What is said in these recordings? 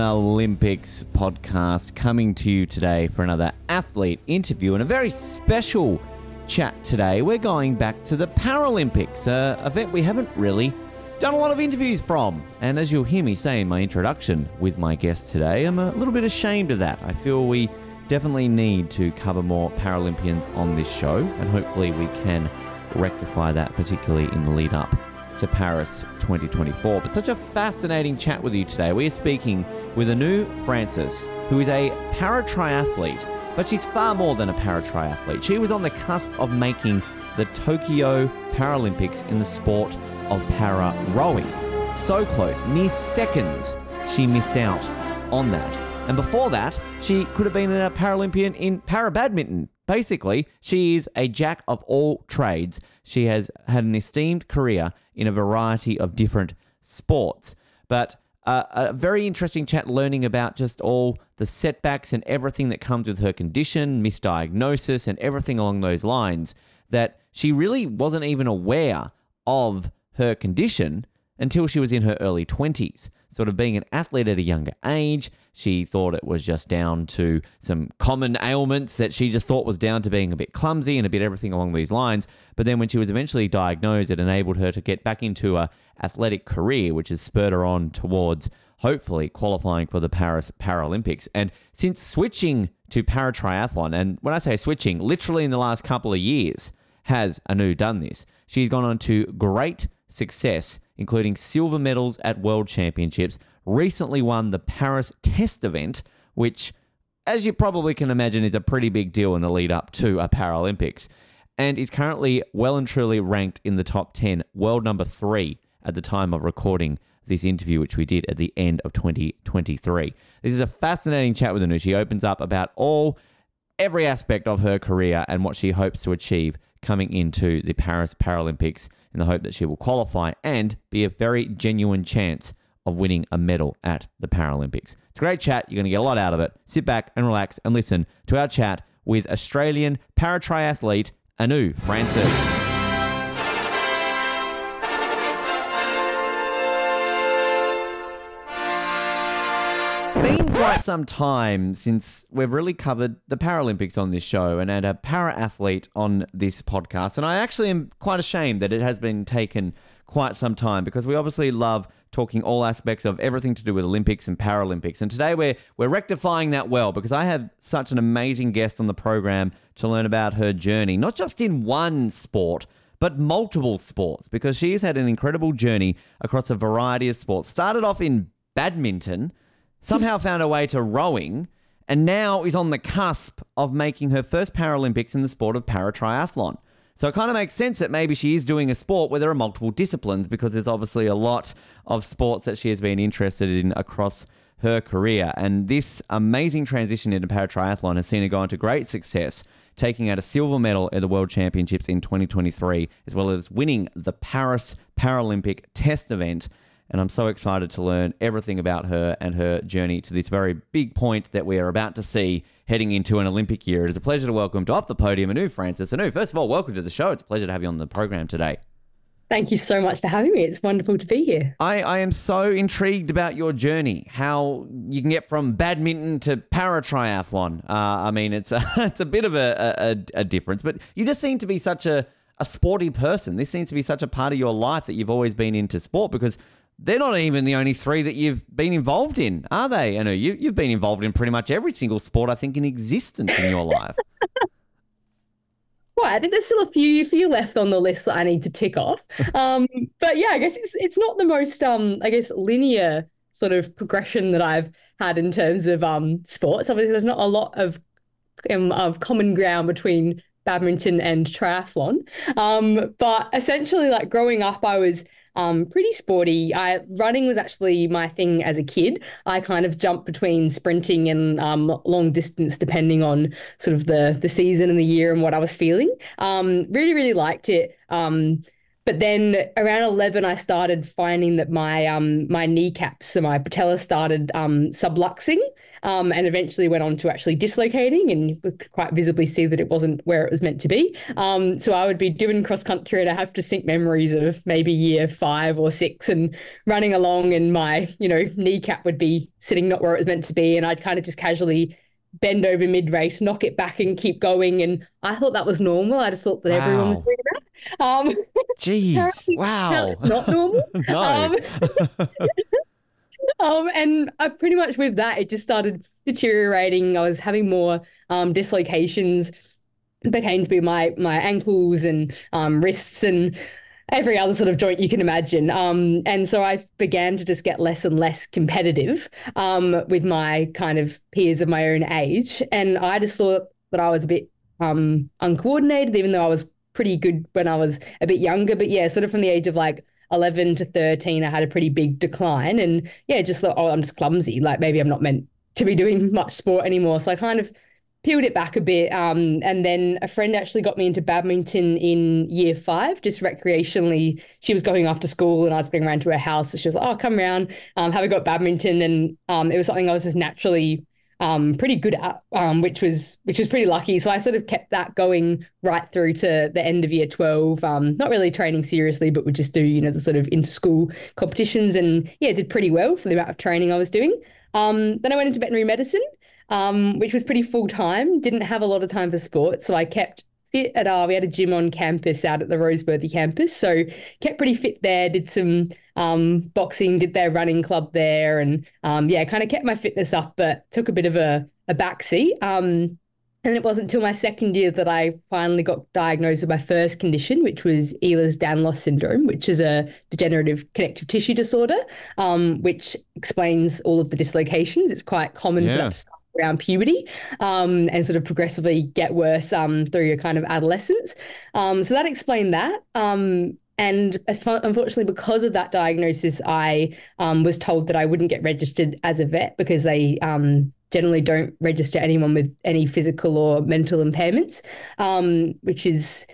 Olympics podcast coming to you today for another athlete interview and a very special chat today. We're going back to the Paralympics, an event we haven't really done a lot of interviews from. And as you'll hear me say in my introduction with my guest today, I'm a little bit ashamed of that. I feel we definitely need to cover more Paralympians on this show, and hopefully we can rectify that, particularly in the lead up to Paris 2024. But such a fascinating chat with you today. We are speaking with Anu Francis, who is a para triathlete, but she's far more than a para triathlete. She was on the cusp of making the Tokyo Paralympics in the sport of para rowing. So close, mere seconds, she missed out on that. And before that, she could have been a Paralympian in para badminton. Basically, she is a jack of all trades. She has had an esteemed career in a variety of different sports. But uh, a very interesting chat learning about just all the setbacks and everything that comes with her condition, misdiagnosis, and everything along those lines. That she really wasn't even aware of her condition until she was in her early 20s. Sort of being an athlete at a younger age, she thought it was just down to some common ailments that she just thought was down to being a bit clumsy and a bit everything along these lines. But then when she was eventually diagnosed, it enabled her to get back into a athletic career, which has spurred her on towards hopefully qualifying for the Paris Paralympics. And since switching to para triathlon, and when I say switching, literally in the last couple of years, has Anu done this. She's gone on to great success, including silver medals at World Championships, recently won the Paris Test event, which, as you probably can imagine, is a pretty big deal in the lead up to a Paralympics, and is currently well and truly ranked in the top 10, world number three at the time of recording this interview, which we did at the end of 2023. This is a fascinating chat with Anu. She opens up about all, every aspect of her career and what she hopes to achieve coming into the Paris Paralympics in the hope that she will qualify and be a very genuine chance of winning a medal at the Paralympics. It's a great chat. You're going to get a lot out of it. Sit back and relax and listen to our chat with Australian para triathlete Anu Francis. Been quite some time since we've really covered the Paralympics on this show and had a para athlete on this podcast. And I actually am quite ashamed that it has been taken quite some time because we obviously love talking all aspects of everything to do with Olympics and Paralympics. And today we're we're rectifying that well because I have such an amazing guest on the program to learn about her journey, not just in one sport, but multiple sports because she's had an incredible journey across a variety of sports. Started off in badminton, somehow found her way to rowing, and now is on the cusp of making her first Paralympics in the sport of paratriathlon. So it kind of makes sense that maybe she is doing a sport where there are multiple disciplines because there's obviously a lot of sports that she has been interested in across her career. And this amazing transition into paratriathlon has seen her go on to great success, taking out a silver medal at the World Championships in 2023, as well as winning the Paris Paralympic test event. And I'm so excited to learn everything about her and her journey to this very big point that we are about to see heading into an Olympic year. It is a pleasure to welcome to Off the Podium Anu Francis. Anu, first of all, welcome to the show. It's a pleasure to have you on the program today. Thank you so much for having me. It's wonderful to be here. I, I am so intrigued about your journey, how you can get from badminton to paratriathlon. Uh, I mean, it's a, it's a bit of a, a, a difference, but you just seem to be such a, a sporty person. This seems to be such a part of your life that you've always been into sport because they're not even the only three that you've been involved in, are they? I know you, you've been involved in pretty much every single sport, I think, in existence in your life. Right, I think there's still a few few left on the list that I need to tick off. Um, but yeah, I guess it's it's not the most um, I guess linear sort of progression that I've had in terms of um sports. Obviously, there's not a lot of um, of common ground between badminton and triathlon. Um, but essentially, like growing up, I was um, pretty sporty. I running was actually my thing as a kid. I kind of jumped between sprinting and um, long distance, depending on sort of the the season and the year and what I was feeling. Um, really, really liked it. Um, but then around 11, I started finding that my um my kneecaps, so my patella started um subluxing um, and eventually went on to actually dislocating and you could quite visibly see that it wasn't where it was meant to be. Um, so I would be doing cross country and I have distinct memories of maybe year five or six and running along and my, you know, kneecap would be sitting not where it was meant to be. And I'd kind of just casually bend over mid race, knock it back, and keep going. And I thought that was normal. I just thought that wow. everyone was doing that. Um, Jeez, wow, not normal. no. Um, um, and I pretty much with that, it just started deteriorating. I was having more um, dislocations. It became to be my my ankles and um, wrists and every other sort of joint you can imagine. Um, and so I began to just get less and less competitive um, with my kind of peers of my own age. And I just thought that I was a bit um, uncoordinated, even though I was pretty good when I was a bit younger. But yeah, sort of from the age of like 11 to 13, I had a pretty big decline. And yeah, just thought, oh, I'm just clumsy. Like maybe I'm not meant to be doing much sport anymore. So I kind of peeled it back a bit. Um, and then a friend actually got me into badminton in year five, just recreationally. She was going after school and I was going around to her house. So she was like, oh, come around, um, have a go at badminton. And um, it was something I was just naturally um, pretty good at, um, which was which was pretty lucky. So I sort of kept that going right through to the end of year twelve. Um, not really training seriously, but would just do you know the sort of inter school competitions, and yeah, did pretty well for the amount of training I was doing. Um, then I went into veterinary medicine, um, which was pretty full time. Didn't have a lot of time for sport, so I kept fit at our, we had a gym on campus out at the Roseworthy campus. So kept pretty fit there, did some um, boxing, did their running club there. And um, yeah, kind of kept my fitness up, but took a bit of a, a backseat. Um, and it wasn't until my second year that I finally got diagnosed with my first condition, which was Ehlers-Danlos syndrome, which is a degenerative connective tissue disorder, um, which explains all of the dislocations. It's quite common yeah. for that to start around puberty um, and sort of progressively get worse um, through your kind of adolescence. Um, so that explained that. Um, and unfortunately, because of that diagnosis, I um, was told that I wouldn't get registered as a vet because they um, generally don't register anyone with any physical or mental impairments, which is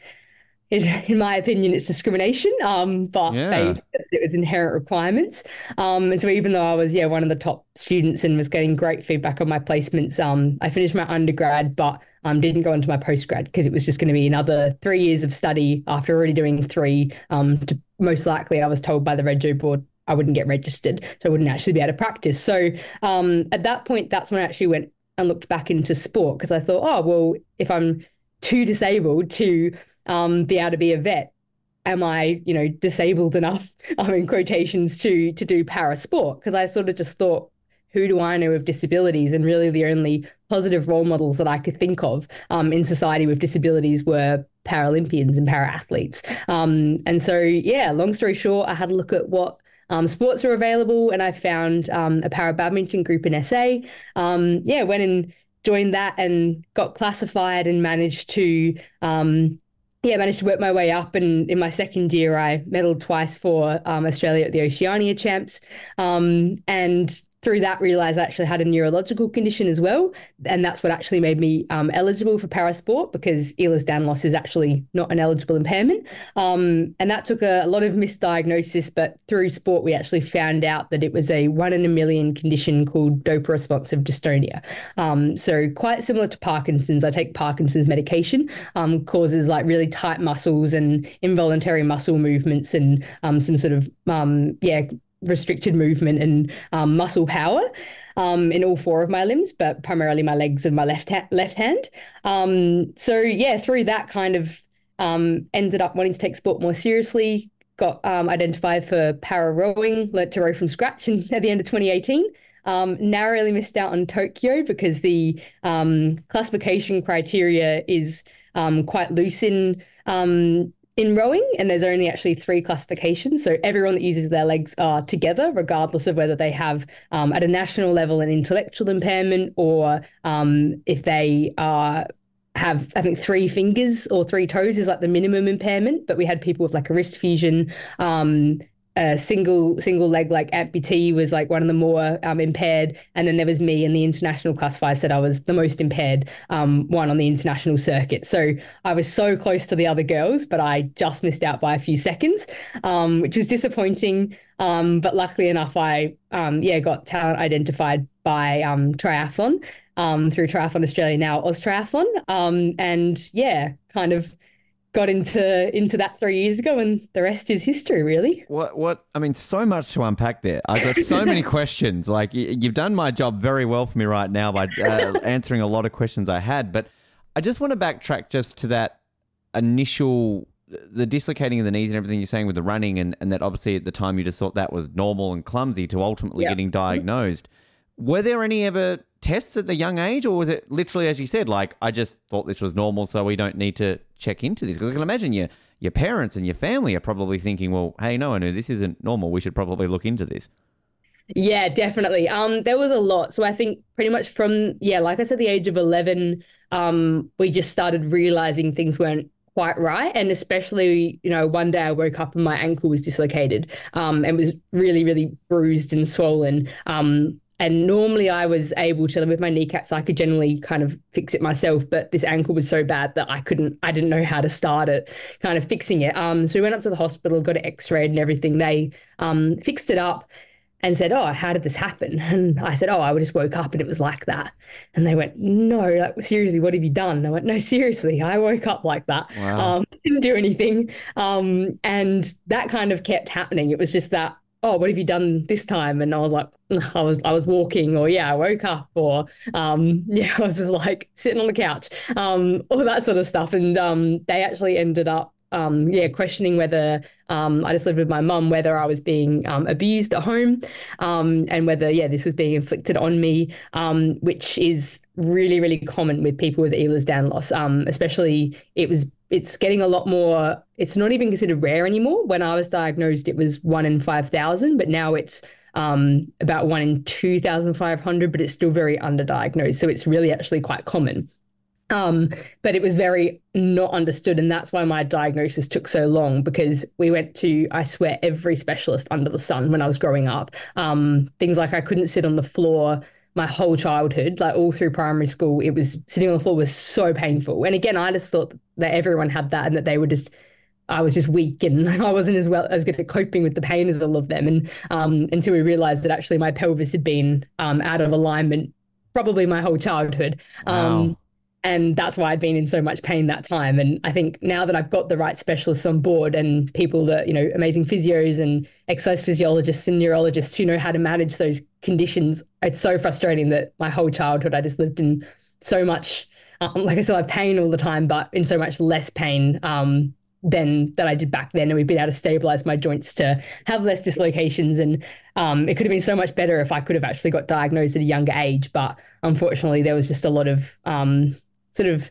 in, in my opinion, it's discrimination. Um, but yeah. they it was inherent requirements. Um, and so even though I was yeah one of the top students and was getting great feedback on my placements, um, I finished my undergrad, but um, didn't go into my postgrad because it was just going to be another three years of study after already doing three. Um, to, most likely, I was told by the Rego board I wouldn't get registered, so I wouldn't actually be able to practice. So um, at that point, that's when I actually went and looked back into sport because I thought, oh well, if I'm too disabled to um, be able to be a vet? Am I, you know, disabled enough, um, in quotations, to to do para sport? Because I sort of just thought, who do I know with disabilities? And really, the only positive role models that I could think of um, in society with disabilities were Paralympians and para athletes. Um, and so, yeah, long story short, I had a look at what um, sports are available, and I found um, a para badminton group in SA. Um, yeah, went and joined that and got classified and managed to um, yeah, managed to work my way up. And in my second year, I medaled twice for um, Australia at the Oceania Champs. Um, and through that realized I actually had a neurological condition as well. And that's what actually made me um, eligible for parasport because Ehlers-Danlos is actually not an eligible impairment. Um, and that took a, a, lot of misdiagnosis, but through sport, we actually found out that it was a one in a million condition called dopa responsive dystonia. Um, so quite similar to Parkinson's. I take Parkinson's medication, um, causes like really tight muscles and involuntary muscle movements and um, some sort of, um, yeah, restricted movement and um, muscle power um, in all four of my limbs, but primarily my legs and my left ha- left hand. Um, so yeah, through that kind of um, ended up wanting to take sport more seriously. Got um, identified for para rowing, learnt to row from scratch in, at the end of 2018. Um, narrowly missed out on Tokyo because the classification criteria is quite loose in in rowing, and there's only actually three classifications. So everyone that uses their legs are together, regardless of whether they have um, at a national level an intellectual impairment or um, if they are have I think three fingers or three toes is like the minimum impairment, but we had people with like a wrist fusion, um, a single single leg like amputee was like one of the more um, impaired, and then there was me and the international classifier said I was the most impaired um, one on the international circuit. So I was so close to the other girls, but I just missed out by a few seconds, um, which was disappointing. Um, but luckily enough, I um, yeah got talent identified by um, triathlon through Triathlon Australia now AusTriathlon, and yeah, kind of got into into that three years ago, and the rest is history, really. What what I mean, so much to unpack there. I've got so many questions. Like you, you've done my job very well for me right now by uh, answering a lot of questions I had, but I just want to backtrack just to that initial the dislocating of the knees and everything you're saying with the running and, and that obviously at the time you just thought that was normal and clumsy to ultimately getting diagnosed. Were there any ever tests at the young age or was it literally as you said, like I just thought this was normal so we don't need to check into this? Because I can imagine your your parents and your family are probably thinking, Well, hey, no, no, this isn't normal. We should probably look into this. Yeah, definitely. Um, there was a lot. So I think pretty much from yeah, like I said, the age of eleven, um, we just started realizing things weren't quite right. And especially, you know, one day I woke up and my ankle was dislocated, um, and was really, really bruised and swollen. Um, and normally I was able to, with my kneecaps, I could generally kind of fix it myself. But this ankle was so bad that I couldn't, I didn't know how to start it, kind of fixing it. Um, so we went up to the hospital, got it x-rayed and everything. They um, fixed it up and said, "Oh, how did this happen?" And I said, "Oh, I just woke up and it was like that." And they went, "No, like seriously, what have you done?" And I went, "No, seriously, I woke up like that. Wow. Um, didn't do anything." Um, and that kind of kept happening. It was just that, "Oh, what have you done this time?" And I was like, "I was I was walking," or "Yeah, I woke up," or um, "Yeah, I was just like sitting on the couch," um, all that sort of stuff. And um, they actually ended up um, yeah, questioning whether um, I just lived with my mum, whether I was being um, abused at home, um, and whether yeah, this was being inflicted on me, um, which is really really common with people with Ehlers-Danlos. Um, especially it was it's getting a lot more. It's not even considered rare anymore. When I was diagnosed, it was one in five thousand, but now it's about one in two thousand five hundred. But it's still very underdiagnosed, so it's really actually quite common. Um, but it was very not understood. And that's why my diagnosis took so long because we went to, I swear, every specialist under the sun when I was growing up. Um, things like I couldn't sit on the floor my whole childhood, like all through primary school, it was sitting on the floor was so painful. And again, I just thought that everyone had that and that they were just I was just weak and I wasn't as well as good at coping with the pain as all of them. And um, until we realized that actually my pelvis had been um, out of alignment probably my whole childhood. Um, And that's why I'd been in so much pain that time. And I think now that I've got the right specialists on board and people that, you know, amazing physios and exercise physiologists and neurologists who know how to manage those conditions, it's so frustrating that my whole childhood I just lived in so much, um, like I still have pain all the time, but in so much less pain um, than that I did back then. And we've been able to stabilize my joints to have less dislocations. And um, it could have been so much better if I could have actually got diagnosed at a younger age. But unfortunately, there was just a lot of um, sort of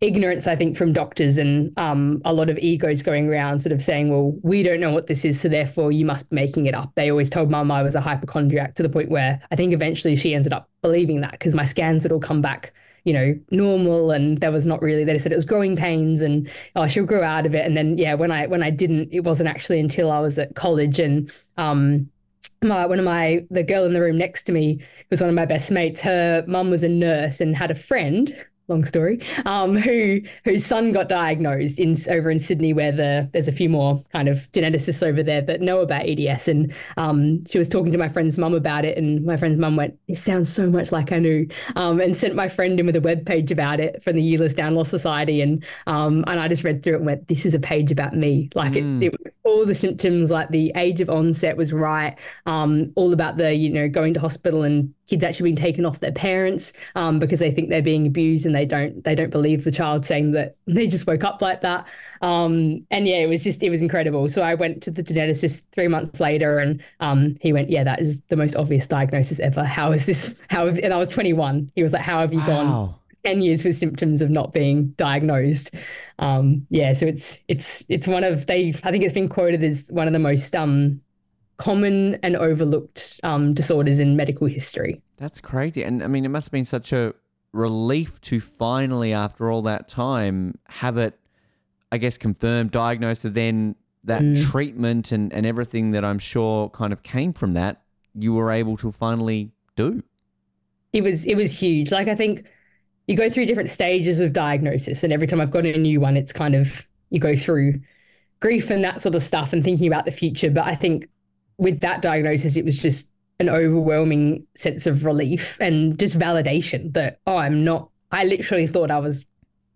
ignorance, I think, from doctors and um, a lot of egos going around, sort of saying, "Well, we don't know what this is, so therefore you must be making it up." They always told mum I was a hypochondriac to the point where I think eventually she ended up believing that because my scans would all come back, you know, normal, and there was not really. They said it was growing pains, and oh, she'll grow out of it. And then yeah, when I when I didn't, it wasn't actually until I was at college and um, my one of my the girl in the room next to me was one of my best mates. Her mum was a nurse and had a friend. Long story. Um, who whose son got diagnosed in over in Sydney, where the there's a few more kind of geneticists over there that know about EDS, and um, she was talking to my friend's mum about it, and my friend's mum went, "It sounds so much like Anu," um, and sent my friend in with a web page about it from the Ehlers-Danlos Society, and um, and I just read through it and went, "This is a page about me." Like it, it all the symptoms, like the age of onset was right, um, all about the you know going to hospital and kids actually being taken off their parents um, because they think they're being abused and they don't they don't believe the child saying that they just woke up like that. Um, and yeah, it was just it was incredible. So I went to the geneticist three months later, and um, he went, "Yeah, that is the most obvious diagnosis ever. How is this? How?" Have, and I was 21. He was like, "How have you gone?" 10 years with symptoms of not being diagnosed. Um, yeah, so it's it's it's one of they I think it's been quoted as one of the most um, common and overlooked um, disorders in medical history. That's crazy. And I mean, it must have been such a relief to finally, after all that time, have it, I guess, confirmed, diagnosed, and then that Mm. treatment and, and everything that I'm sure kind of came from that, you were able to finally do. it was it was huge. Like I think you go through different stages with diagnosis, and every time I've got a new one, it's kind of you go through grief and that sort of stuff and thinking about the future. But I think with that diagnosis, it was just an overwhelming sense of relief and just validation that oh, I'm not. I literally thought I was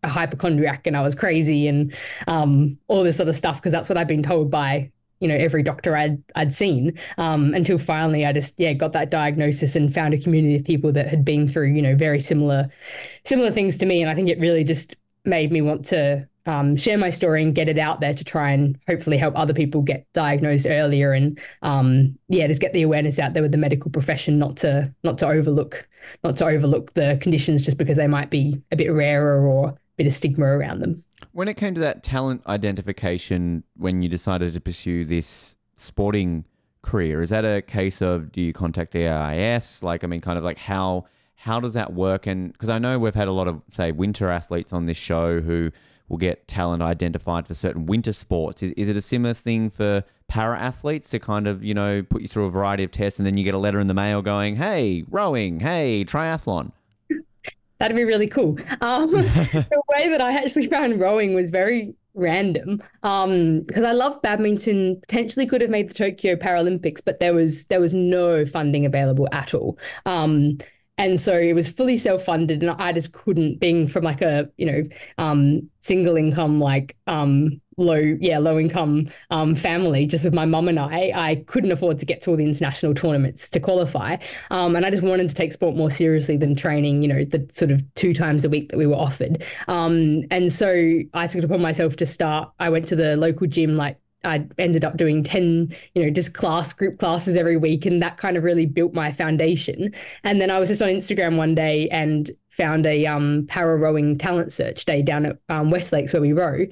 a hypochondriac and I was crazy and um, all this sort of stuff because that's what I've been told by you know every doctor I'd I'd seen um, until finally I just yeah got that diagnosis and found a community of people that had been through you know very similar similar things to me and I think it really just made me want to um, share my story and get it out there to try and hopefully help other people get diagnosed earlier and um, yeah just get the awareness out there with the medical profession not to not to overlook not to overlook the conditions just because they might be a bit rarer or a bit of stigma around them. When it came to that talent identification, when you decided to pursue this sporting career, is that a case of do you contact the AIS? Like, I mean, kind of like how how does that work? And because I know we've had a lot of say winter athletes on this show who will get talent identified for certain winter sports. Is, is it a similar thing for para athletes to kind of you know put you through a variety of tests and then you get a letter in the mail going, hey, rowing, hey, triathlon. That'd be really cool. Um, the way that I actually found rowing was very random. Um, because I love badminton, potentially could have made the Tokyo Paralympics, but there was there was no funding available at all. Um, and so it was fully self-funded, and I just couldn't, being from like a you know um, single income like um, low yeah low income um, family, just with my mum and I, I couldn't afford to get to all the international tournaments to qualify, um, and I just wanted to take sport more seriously than training. You know the sort of two times a week that we were offered, um, and so I took it upon myself to start. I went to the local gym like I ended up doing 10, you know, just class group classes every week. And that kind of really built my foundation. And then I was just on Instagram one day and found a um, para rowing talent search day down at um, West Lakes where we row.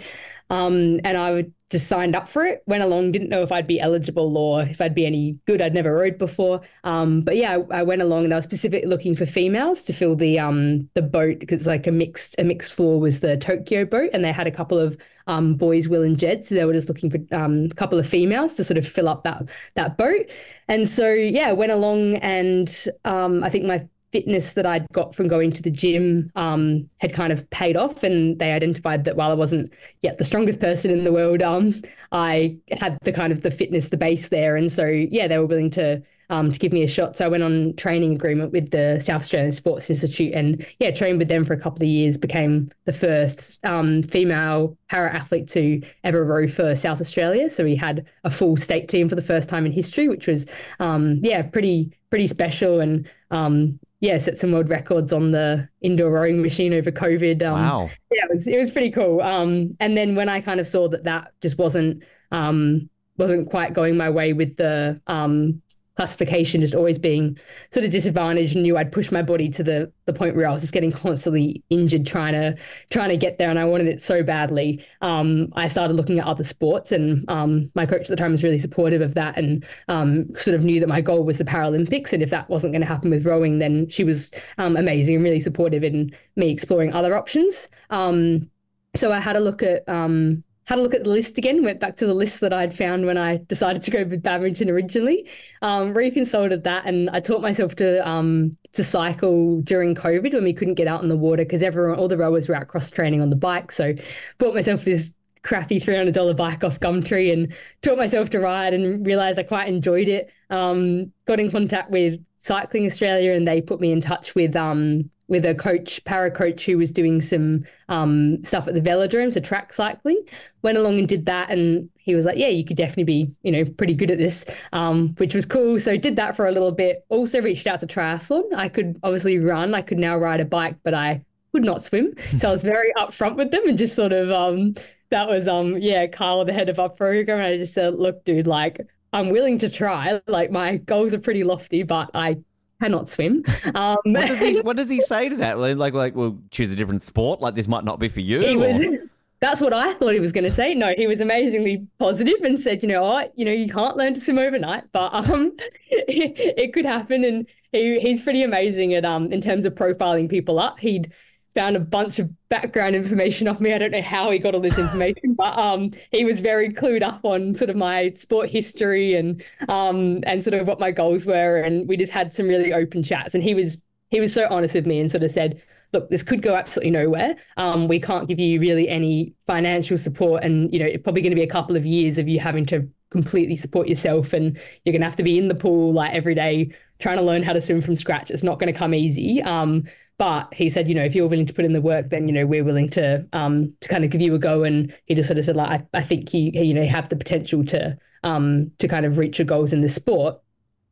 Um, and I would just signed up for it, went along, didn't know if I'd be eligible or if I'd be any good. I'd never rowed before. Um, but yeah, I, I, went along and I was specifically looking for females to fill the um, the boat because like a mixed a mixed four was the Tokyo boat and they had a couple of um, boys, Will and Jed. So they were just looking for um, a couple of females to sort of fill up that that boat. And so yeah, went along and um, I think my fitness that I'd got from going to the gym um, had kind of paid off, and they identified that while I wasn't yet the strongest person in the world, um, I had the kind of the fitness, the base there, and so yeah, they were willing to um, to give me a shot. So I went on training agreement with the South Australian Sports Institute, and yeah, trained with them for a couple of years. Became the first um, female para athlete to ever row for South Australia. So we had a full state team for the first time in history, which was um, yeah, pretty pretty special and um, yeah, set some world records on the indoor rowing machine over COVID. Um, wow. Yeah, it was it was pretty cool. Um, and then when I kind of saw that that just wasn't um, wasn't quite going my way with the um, classification, just always being sort of disadvantaged, and knew I'd push my body to the the point where I was just getting constantly injured trying to trying to get there, and I wanted it so badly. Um, I started looking at other sports, and um, my coach at the time was really supportive of that, and um, sort of knew that my goal was the Paralympics, and if that wasn't going to happen with rowing, then she was um, amazing and really supportive in me exploring other options. Um, so I had a look at um, had a look at the list again, went back to the list that I'd found when I decided to go with badminton originally, um, reconsulted that, and I taught myself to um, to cycle during COVID when we couldn't get out in the water because everyone, all the rowers were out cross training on the bike. So bought myself this crappy $300 bike off Gumtree and taught myself to ride and realized I quite enjoyed it. Um, got in contact with Cycling Australia and they put me in touch with um, with a coach, para coach who was doing some um, stuff at the velodrome, so track cycling. Went along and did that, and he was like, "Yeah, you could definitely be, you know, pretty good at this," um, which was cool. So did that for a little bit. Also reached out to triathlon. I could obviously run. I could now ride a bike, but I could not swim. So I was very upfront with them and just sort of um, that was um yeah, Carl, the head of our program. And I just said, "Look, dude, like." I'm willing to try. Like my goals are pretty lofty, but I cannot swim. Um, what, does he, what does he say to that? Like, like, we'll choose a different sport. Like this might not be for you. was, that's what I thought he was going to say. No, he was amazingly positive and said, you know what, you know, you can't learn to swim overnight, but um, it, it could happen. And he he's pretty amazing at um in terms of profiling people up. He'd found a bunch of background information off me. I don't know how he got all this information, but um, he was very clued up on sort of my sport history and um, and sort of what my goals were, and we just had some really open chats. And he was he was so honest with me and sort of said, "Look, this could go absolutely nowhere. Um, we can't give you really any financial support, and you know, it's probably going to be a couple of years of you having to completely support yourself, and you're going to have to be in the pool like every day." Trying to learn how to swim from scratch. It's not going to come easy. Um, but he said, you know, if you're willing to put in the work, then you know we're willing to um to kind of give you a go. And he just sort of said, like, I, I think you you know have the potential to um to kind of reach your goals in this sport.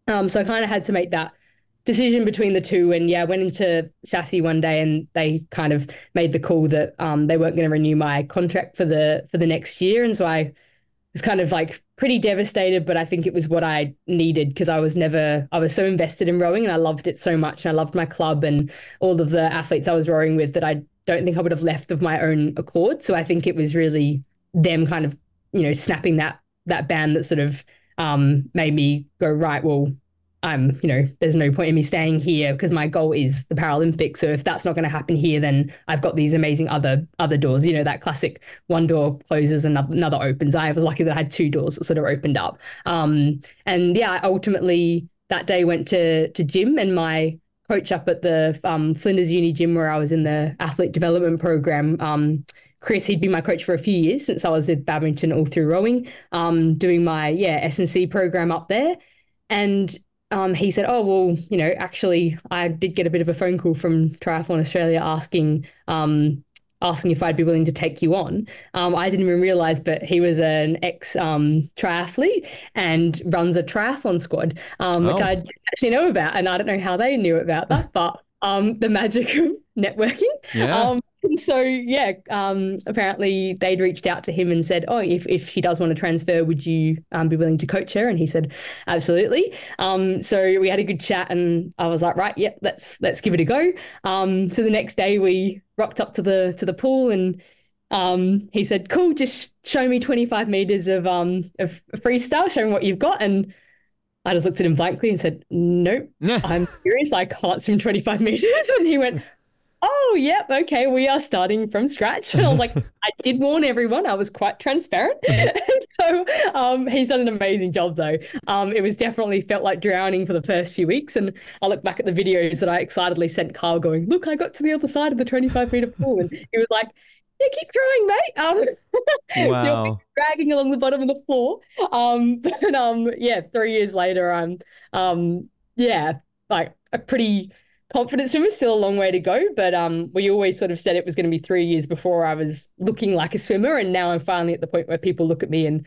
Um, so I kind of had to make that decision between the two. And yeah, I went into SASI one day and they kind of made the call that um they weren't going to renew my contract for the for the next year. And so I was kind of like pretty devastated, but I think it was what I needed because I was never, I was so invested in rowing and I loved it so much. And I loved my club and all of the athletes I was rowing with that I don't think I would have left of my own accord. So I think it was really them kind of, you know, snapping that, that band that sort of um, made me go, right, well, I'm, you know, there's no point in me staying here because my goal is the Paralympics. So if that's not going to happen here, then I've got these amazing other other doors. You know, that classic one door closes and another opens. I was lucky that I had two doors that sort of opened up. Um, and yeah, ultimately that day went to to gym and my coach up at the um, Flinders Uni gym where I was in the athlete development program. Um, Chris, he'd been my coach for a few years since I was with badminton all through rowing, um, doing my yeah S and C program up there, and um, he said, "Oh well, you know, actually, I did get a bit of a phone call from Triathlon Australia asking." Um, asking if I'd be willing to take you on. Um, I didn't even realize, but he was an ex um, triathlete and runs a triathlon squad, um, which oh. I actually know about. And I don't know how they knew about that, but um, the magic of networking. Yeah. So yeah, um, apparently they'd reached out to him and said, "Oh, if if she does want to transfer, would you um, be willing to coach her?" And he said, "Absolutely." Um, so we had a good chat, and I was like, "Right, yep, let's let's give it a go." Um, so the next day we rocked up to the to the pool, and um, he said, "Cool, just show me twenty five meters of um of freestyle, show me what you've got." And I just looked at him blankly and said, "Nope, I'm serious. I can't swim twenty five meters." and he went oh, yep, okay, we are starting from scratch. And I was like, I did warn everyone. I was quite transparent. so um, he's done an amazing job, though. Um, it was definitely felt like drowning for the first few weeks. And I look back at the videos that I excitedly sent Carl going, look, I got to the other side of the 25 meter pool. And he was like, yeah, keep trying, mate. Um, wow. dragging along the bottom of the floor. Um, but um, yeah, three years later, I'm um, yeah, like a pretty confidence swimmer still a long way to go but um we always sort of said it was going to be three years before i was looking like a swimmer and now i'm finally at the point where people look at me and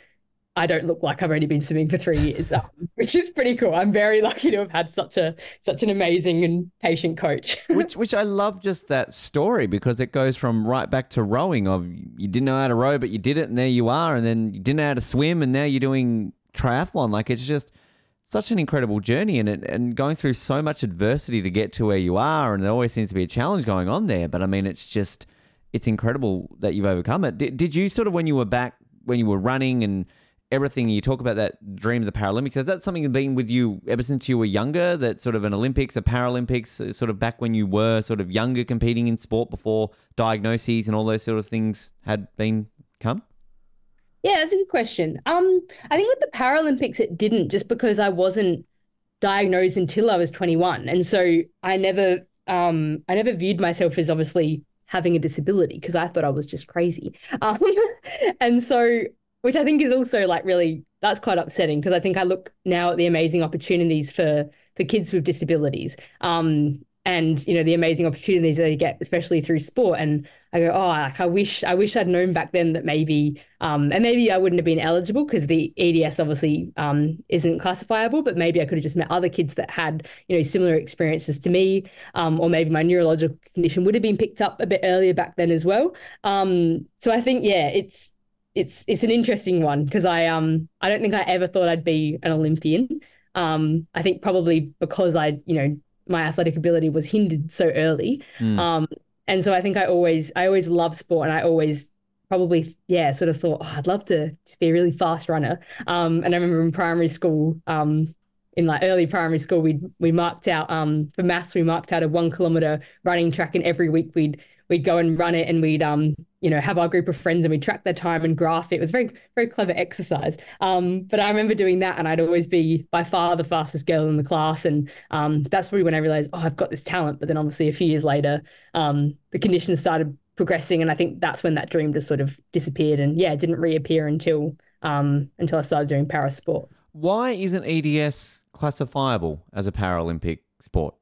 i don't look like i've only been swimming for three years um, which is pretty cool. I'm very lucky to have had such a such an amazing and patient coach. Which which i love just that story because it goes from right back to rowing of you didn't know how to row but you did it and there you are and then you didn't know how to swim and now you're doing triathlon. Like it's just such an incredible journey and and going through so much adversity to get to where you are and there always seems to be a challenge going on there but i mean it's just it's incredible that you've overcome it. Did, did you sort of when you were back when you were running and everything you talk about that dream of the paralympics is that something been with you ever since you were younger that sort of an olympics a paralympics uh, sort of back when you were sort of younger competing in sport before diagnoses and all those sort of things had been come yeah, that's a good question. Um, I think with the Paralympics, it didn't just because I wasn't diagnosed until I was 21, and so I never, um, I never viewed myself as obviously having a disability because I thought I was just crazy. Um, and so, which I think is also like really that's quite upsetting because I think I look now at the amazing opportunities for for kids with disabilities. Um, and you know the amazing opportunities they get, especially through sport. And I go, oh, like I wish, I wish I'd known back then that maybe, um, and maybe I wouldn't have been eligible because the EDS obviously um, isn't classifiable, but maybe I could have just met other kids that had, you know, similar experiences to me, um, or maybe my neurological condition would have been picked up a bit earlier back then as well. Um, so I think, yeah, it's it's it's an interesting one because I um I don't think I ever thought I'd be an Olympian. Um, I think probably because I, you know, my athletic ability was hindered so early. Mm. Um, and so I think I always I always loved sport and I always probably yeah sort of thought oh, I'd love to be a really fast runner. Um, and I remember in primary school, um, in like early primary school, we we marked out um for maths we marked out a one kilometer running track, and every week we'd we'd go and run it, and we'd um you know have our group of friends and we'd track their time and graph it. It was very very clever exercise. Um, but I remember doing that, and I'd always be by far the fastest girl in the class, and um that's probably when I realized oh I've got this talent. But then obviously a few years later, um the conditions started progressing, and I think that's when that dream just sort of disappeared, and yeah, it didn't reappear until um until I started doing para sport. Why isn't EDS classifiable as a Paralympic sport?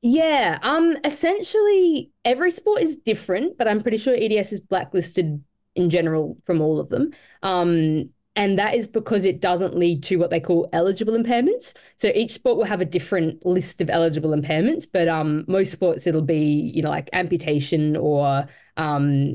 Yeah, um, essentially every sport is different, but I'm pretty sure EDS is blacklisted in general from all of them. Um, and that is because it doesn't lead to what they call eligible impairments. So each sport will have a different list of eligible impairments, but um, most sports it'll be you know like amputation or um,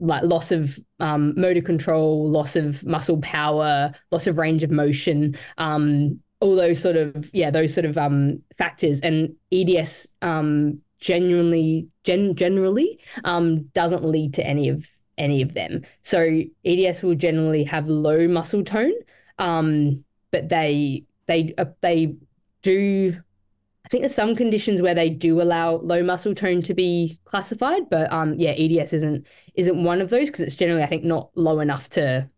like loss of um, motor control, loss of muscle power, loss of range of motion, um, all those sort of yeah those sort of um, factors. And EDS um, genuinely gen- generally um, doesn't lead to any of any of them. So EDS will generally have low muscle tone, um, but they they uh, they do. I think there's some conditions where they do allow low muscle tone to be classified, but um, yeah, EDS isn't isn't one of those because it's generally I think not low enough to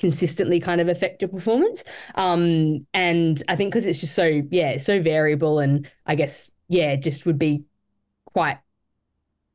consistently kind of affect your performance. Um, and I think because it's just so yeah so variable, and I guess yeah, just would be quite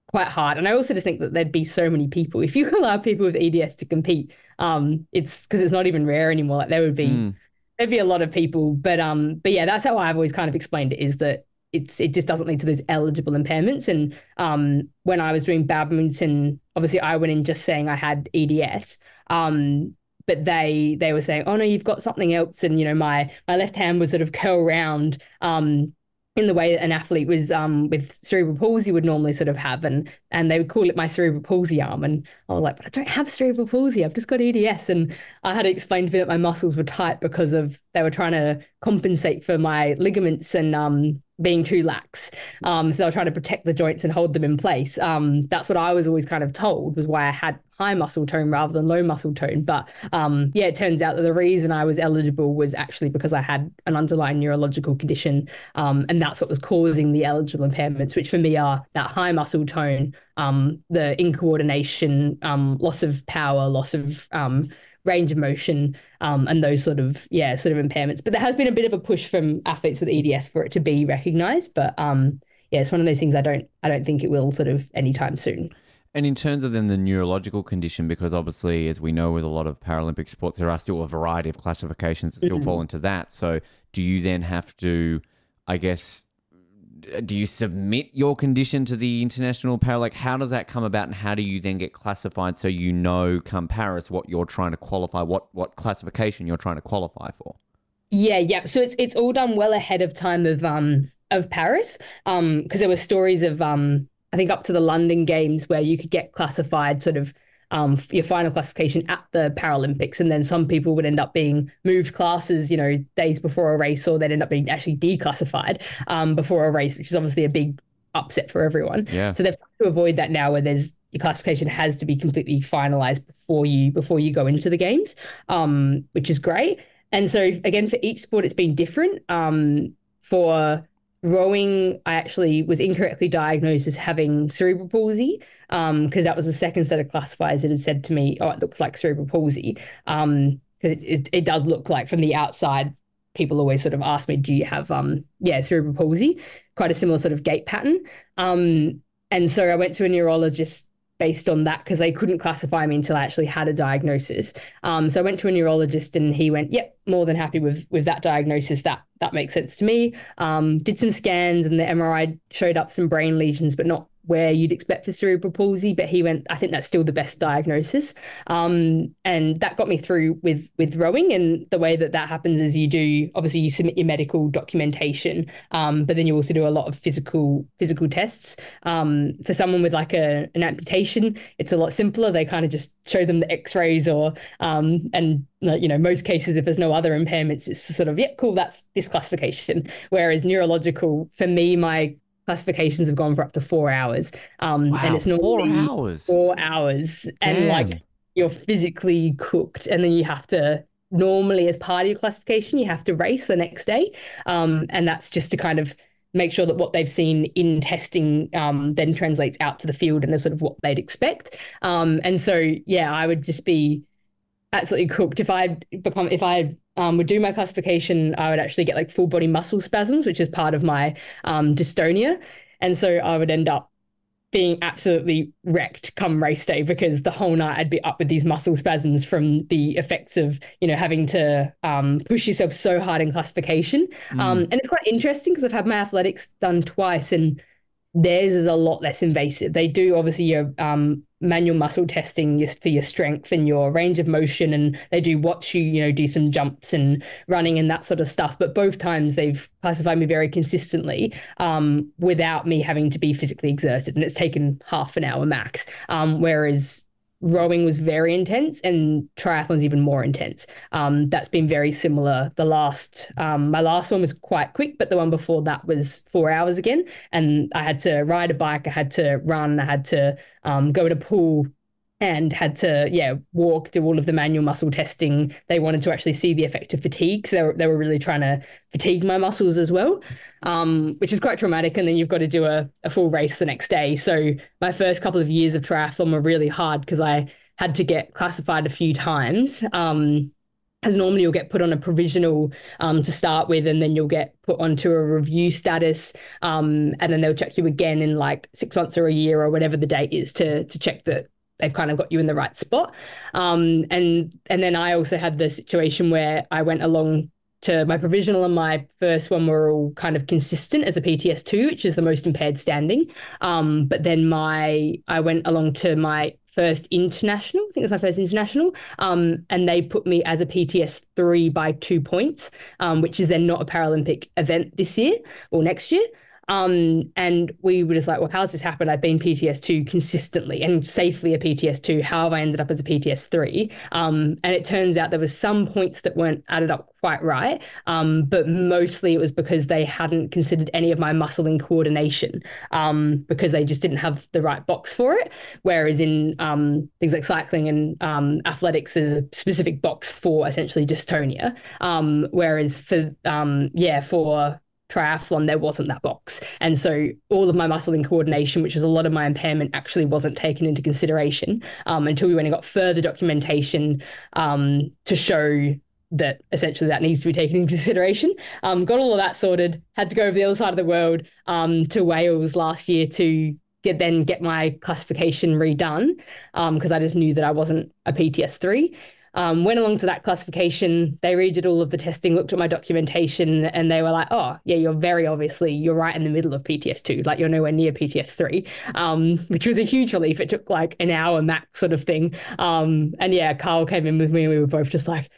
quite hard. And I also just think that there'd be so many people if you allow people with EDS to compete. Um, it's because it's not even rare anymore. Like there would be mm. there'd be a lot of people, but um, but yeah, that's how I've always kind of explained it is that it's it just doesn't lead to those eligible impairments. And um, when I was doing badminton, obviously I went in just saying I had EDS. Um, but they they were saying, oh no, you've got something else, and you know my my left hand was sort of curl round. Um, in the way that an athlete was um, with cerebral palsy would normally sort of have, and and they would call it my cerebral palsy arm, and I was like, but I don't have cerebral palsy, I've just got EDS, and I had to explain to them that my muscles were tight because of they were trying to compensate for my ligaments and um, being too lax. Um, so they were trying to protect the joints and hold them in place. Um, that's what I was always kind of told was why I had high muscle tone rather than low muscle tone. But um, yeah, it turns out that the reason I was eligible was actually because I had an underlying neurological condition. Um, and that's what was causing the eligible impairments, which for me are that high muscle tone, um, the incoordination, um, loss of power, loss of um, range of motion, um, and those sort of yeah sort of impairments. But there has been a bit of a push from athletes with EDS for it to be recognised. But um, yeah, it's one of those things I don't I don't think it will sort of anytime soon. And in terms of then the neurological condition, because obviously, as we know with a lot of Paralympic sports, there are still a variety of classifications that still fall mm-hmm. into that. So, do you then have to, I guess, do you submit your condition to the international para? Like, how does that come about, and how do you then get classified so you know, come Paris, what you're trying to qualify, what what classification you're trying to qualify for? Yeah, yeah. So it's it's all done well ahead of time of um of Paris, um, because there were stories of um I think up to the London Games where you could get classified sort of um, your final classification at the Paralympics, and then some people would end up being moved classes, you know, days before a race, or they'd end up being actually declassified um, before a race, which is obviously a big upset for everyone. Yeah. So they've tried to avoid that now, where there's your classification has to be completely finalized before you before you go into the games, um, which is great. And so again, for each sport, it's been different. Um, for rowing, I actually was incorrectly diagnosed as having cerebral palsy because um, that was the second set of classifiers that had said to me, "Oh, it looks like cerebral palsy." Um, it, it, it does look like from the outside. People always sort of ask me, "Do you have um, yeah, cerebral palsy?" Quite a similar sort of gait pattern. Um, and so I went to a neurologist based on that because they couldn't classify me until I actually had a diagnosis. Um, so I went to a neurologist and he went, "Yep, more than happy with with that diagnosis. That that makes sense to me." Um, did some scans and the MRI showed up some brain lesions, but not where you'd expect for cerebral palsy, but he went, I think that's still the best diagnosis. Um, and that got me through with with rowing. And the way that that happens is you do obviously you submit your medical documentation, um, but then you also do a lot of physical physical tests. Um, for someone with like a an amputation, it's a lot simpler. They kind of just show them the X-rays or um, and you know most cases if there's no other impairments, it's sort of yeah cool that's this classification. Whereas neurological, for me, my classifications have gone for up to four hours. Um, wow, and it's normally four hours. Four hours, Damn. and like you're physically cooked, and then you have to normally as part of your classification you have to race the next day, um, and that's just to kind of make sure that what they've seen in testing um, then translates out to the field and is sort of what they'd expect. Um, and so, yeah, I would just be absolutely cooked if I become if I um, would do my classification. I would actually get like full body muscle spasms, which is part of my um, dystonia, and so I would end up being absolutely wrecked come race day because the whole night I'd be up with these muscle spasms from the effects of you know having to um, push yourself so hard in classification. Mm. Um, and it's quite interesting because I've had my athletics done twice and theirs is a lot less invasive. They do obviously your um, manual muscle testing for your strength and your range of motion, and they do watch you, you know, do some jumps and running and that sort of stuff. But both times they've classified me very consistently um, without me having to be physically exerted, and it's taken half an hour max. Um, whereas rowing was very intense and triathlon's even more intense. Um, that's been very similar. The last, um, my last one was quite quick, but the one before that was four hours again. And I had to ride a bike, I had to run, I had to um, go to pool and had to yeah walk do all of the manual muscle testing. They wanted to actually see the effect of fatigue so they were, they were really trying to fatigue my muscles as well um, which is quite traumatic and then you've got to do a, a full race the next day. So my first couple of years of triathlon were really hard because i had to get classified a few times um, as normally you'll get put on a provisional um, to start with, and then you'll get put onto a review status, um, and then they'll check you again in like six months or a year or whatever the date is to to check that they've kind of got you in the right spot. Um, and and then I also had the situation where I went along to my provisional and my first one were all kind of consistent as a PTS2, which is the most impaired standing. Um, but then my I went along to my first international. I think it was my first international. Um, and they put me as a PTS three by two points, um, which is then not a Paralympic event this year or next year. Um, and we were just like, well, how's this happened? I've been PTS2 consistently and safely a PTS2. How have I ended up as a PTS3? Um, and it turns out there was some points that weren't added up quite right. Um, but mostly it was because they hadn't considered any of my muscle in coordination um, because they just didn't have the right box for it. Whereas in um, things like cycling and um, athletics, there's a specific box for essentially dystonia. Whereas for, yeah, for triathlon, there wasn't that box. And so all of my muscle and coordination, which is a lot of my impairment, actually wasn't taken into consideration um, until we went and got further documentation um, to show that essentially that needs to be taken into consideration. Um, got all of that sorted, had to go over the other side of the world um, to Wales last year to get then get my classification redone because um, I just knew that I wasn't a PTS3. Um, went along to that classification. They redid all of the testing, looked at my documentation, and they were like, "Oh, yeah, you're very obviously you're right in the middle of PTS2. Like you're nowhere near PTS3," um, which was a huge relief. It took like an hour max, sort of thing. Um, and yeah, Carl came in with me, and we were both just like,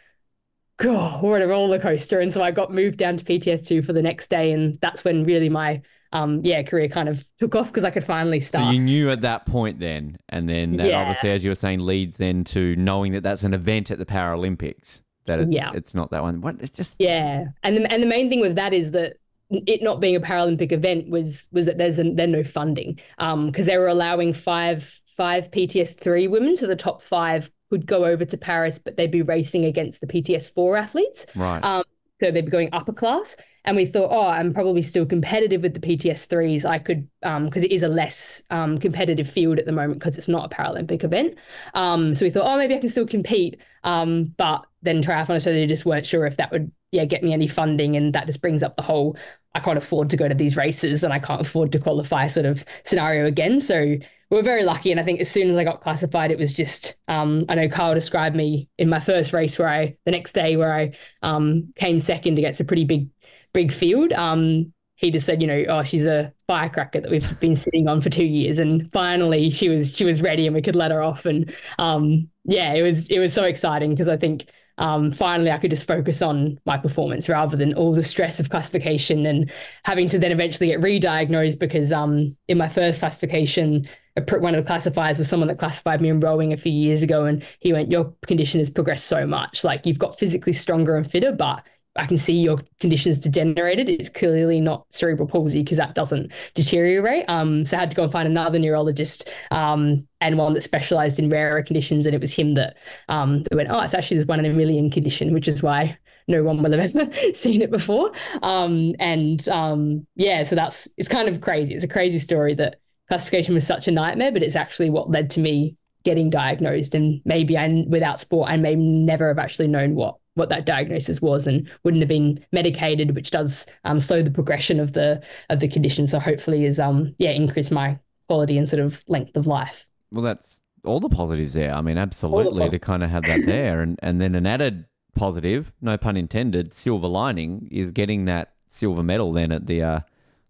"God, we're on a roller coaster." And so I got moved down to PTS2 for the next day, and that's when really my um, yeah, career kind of took off because I could finally start. So you knew at that point then, and then that yeah. obviously, as you were saying, leads then to knowing that that's an event at the Paralympics. That it's, yeah. it's not that one. What it's just yeah, and the, and the main thing with that is that it not being a Paralympic event was was that there's a, there's no funding Um because um, they were allowing five five PTS three women, so the top five would go over to Paris, but they'd be racing against the PTS four athletes. Right. Um, so they'd be going upper class and we thought, oh, I'm probably still competitive with the PTS threes. I could, because um, it is a less um, competitive field at the moment because it's not a Paralympic event. Um, so we thought, oh, maybe I can still compete. Um, but then Triathlon Australia just weren't sure if that would, yeah, get me any funding, and that just brings up the whole I can't afford to go to these races and I can't afford to qualify sort of scenario again. So we were very lucky. And I think as soon as I got classified, it was just, um, I know Carl described me in my first race where I, the next day where I um, came second against a pretty big big field. Um, he just said, you know, oh, she's a firecracker that we've been sitting on for two years, and finally she was she was ready, and we could let her off. And um, yeah, it was it was so exciting because I think um, finally I could just focus on my performance rather than all the stress of classification and having to then eventually get re-diagnosed because um, in my first classification, one of the classifiers was someone that classified me in rowing a few years ago, and he went, "Your condition has progressed so much. Like you've got physically stronger and fitter, but I can see your conditions degenerated. It's clearly not cerebral palsy because that doesn't deteriorate. Um, so I had to go and find another neurologist um, and one that specialized in rarer conditions. And it was him that, um, that went, oh, it's actually this one in a million condition, which is why no one will have ever seen it before. Um, and um, yeah, so that's, it's kind of crazy. It's a crazy story that classification was such a nightmare, but it's actually what led to me getting diagnosed. And maybe I, without sport, I may never have actually known what what that diagnosis was and wouldn't have been medicated, which does um, slow the progression of the of the condition. So hopefully is um yeah increase my quality and sort of length of life. Well, that's all the positives there. I mean, absolutely to kind of have that there, and and then an added positive, no pun intended, silver lining is getting that silver medal then at the uh,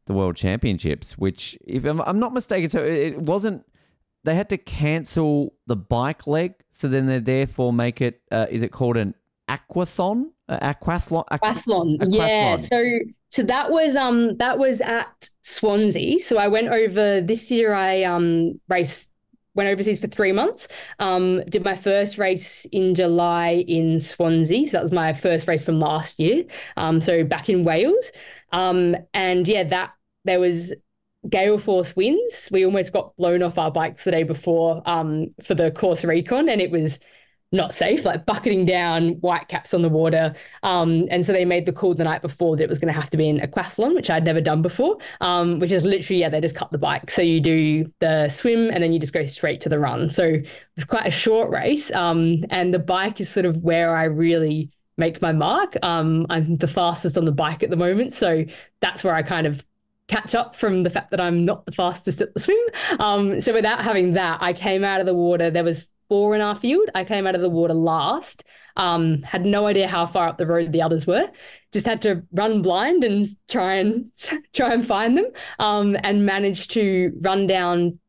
the World Championships, which if I'm, I'm not mistaken, so it wasn't. They had to cancel the bike leg, so then they therefore make it. Uh, is it called an aquathon, uh, aquathlon, aquathlon. aquathlon. Yeah. So so that was um that was at Swansea. So I went over this year. I um raced went overseas for three months. Um, did my first race in July in Swansea. So that was my first race from last year. Um, so back in Wales. Um, and yeah, that there was gale force winds. We almost got blown off our bikes the day before um, for the course recon, and it was not safe, like bucketing down white caps on the water. Um, and so they made the call the night before that it was going to have to be an aquathlon, which I'd never done before, um, which is literally, yeah, they just cut the bike. So you do the swim and then you just go straight to the run. So it's quite a short race. Um, and the bike is sort of where I really make my mark. Um, I'm the fastest on the bike at the moment. So that's where I kind of catch up from the fact that I'm not the fastest at the swim. Um, so without having that, I came out of the water. There was four in our field. I came out of the water last. Um, had no idea how far up the road the others were. Just had to run blind and try and try and find them. Um, and managed to run down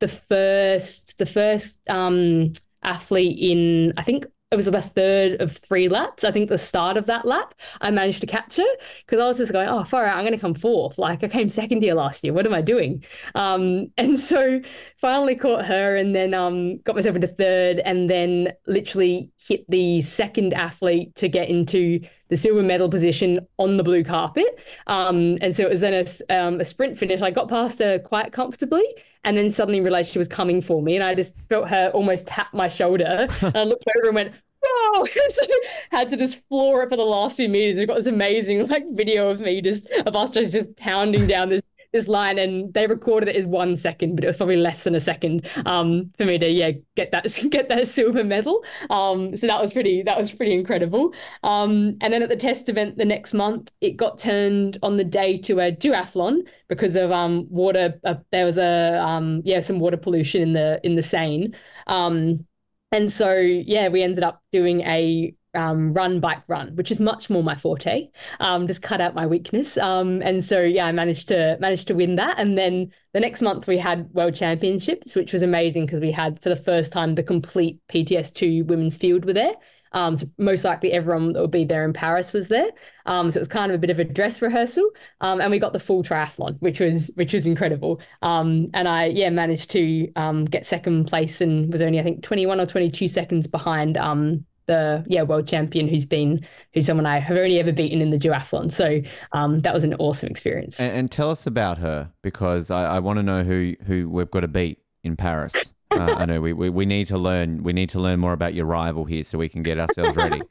the first the first um athlete in I think it was the third of three laps. I think the start of that lap, I managed to catch her because I was just going, oh, far out, I'm going to come fourth. Like I came second here last year. What am I doing? Um, and so finally caught her and then um, got myself into third and then literally hit the second athlete to get into the silver medal position on the blue carpet. Um, and so it was then a, um, a sprint finish. I got past her quite comfortably and then suddenly realized she was coming for me. And I just felt her almost tap my shoulder. and I looked over and went, whoa! so had to just floor it for the last few meters. We've got this amazing like video of me just of us just, just pounding down this this line and they recorded it as one second, but it was probably less than a second um, for me to yeah get that get that silver medal. Um, so that was pretty that was pretty incredible. Um, and then at the test event the next month, it got turned on the day to a duathlon because of um, water. Uh, there was a um, yeah some water pollution in the in the Seine. Um, and so yeah, we ended up doing a um, run, bike, run, which is much more my forte. Um, just cut out my weakness. Um, and so yeah, I managed to managed to win that. And then the next month we had World Championships, which was amazing because we had for the first time the complete PTS two women's field were there. Um, so most likely everyone that would be there in Paris was there. Um, so it was kind of a bit of a dress rehearsal. Um, and we got the full triathlon, which was which was incredible. Um, and I yeah managed to um get second place and was only I think 21 or 22 seconds behind um the yeah world champion who's been who's someone I have only ever beaten in the duathlon. So um, that was an awesome experience. And, and tell us about her because I, I want to know who who we've got to beat in Paris. uh, I know we, we we need to learn we need to learn more about your rival here so we can get ourselves ready.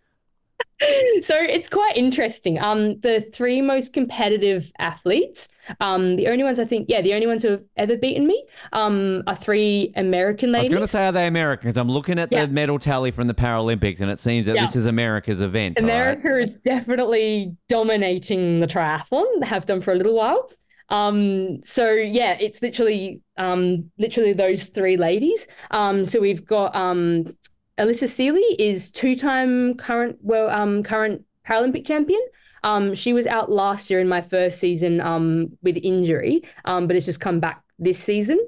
so it's quite interesting. Um, the three most competitive athletes, um, the only ones I think, yeah, the only ones who have ever beaten me, um, are three American ladies. I was going to say, are they American? Because I'm looking at yeah. the medal tally from the Paralympics, and it seems that yeah. this is America's event. America right? is definitely dominating the triathlon. They have done for a little while. Um, so yeah, it's literally, um, literally those three ladies. Um, so we've got um Allysa Seely is two-time current well um current Paralympic champion. Um, she was out last year in my first season um with injury, um, but it's just come back this season.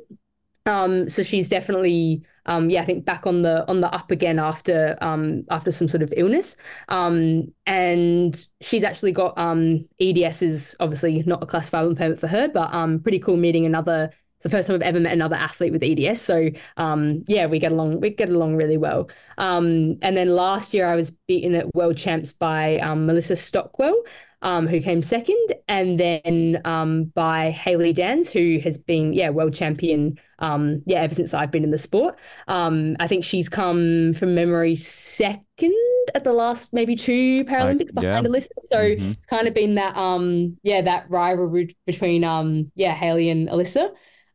Um, so she's definitely um yeah, I think back on the on the up again after um after some sort of illness. Um, and she's actually got um EDS is obviously not a classifiable impairment for her, but um pretty cool meeting another it's the first time I've ever met another athlete with EDS. So um, yeah, we get along we get along really well. Um, and then last year I was beaten at World Champs by um, Melissa Stockwell um, who came second, and then um, by Hailey Danz, who has been yeah world champion um, yeah ever since I've been in the sport. Um, I think she's come from memory second at the last maybe two Paralympics behind yeah. Allysa. So Mhm. it's kind of been that um yeah that rivalry between um yeah Hailey and Allysa.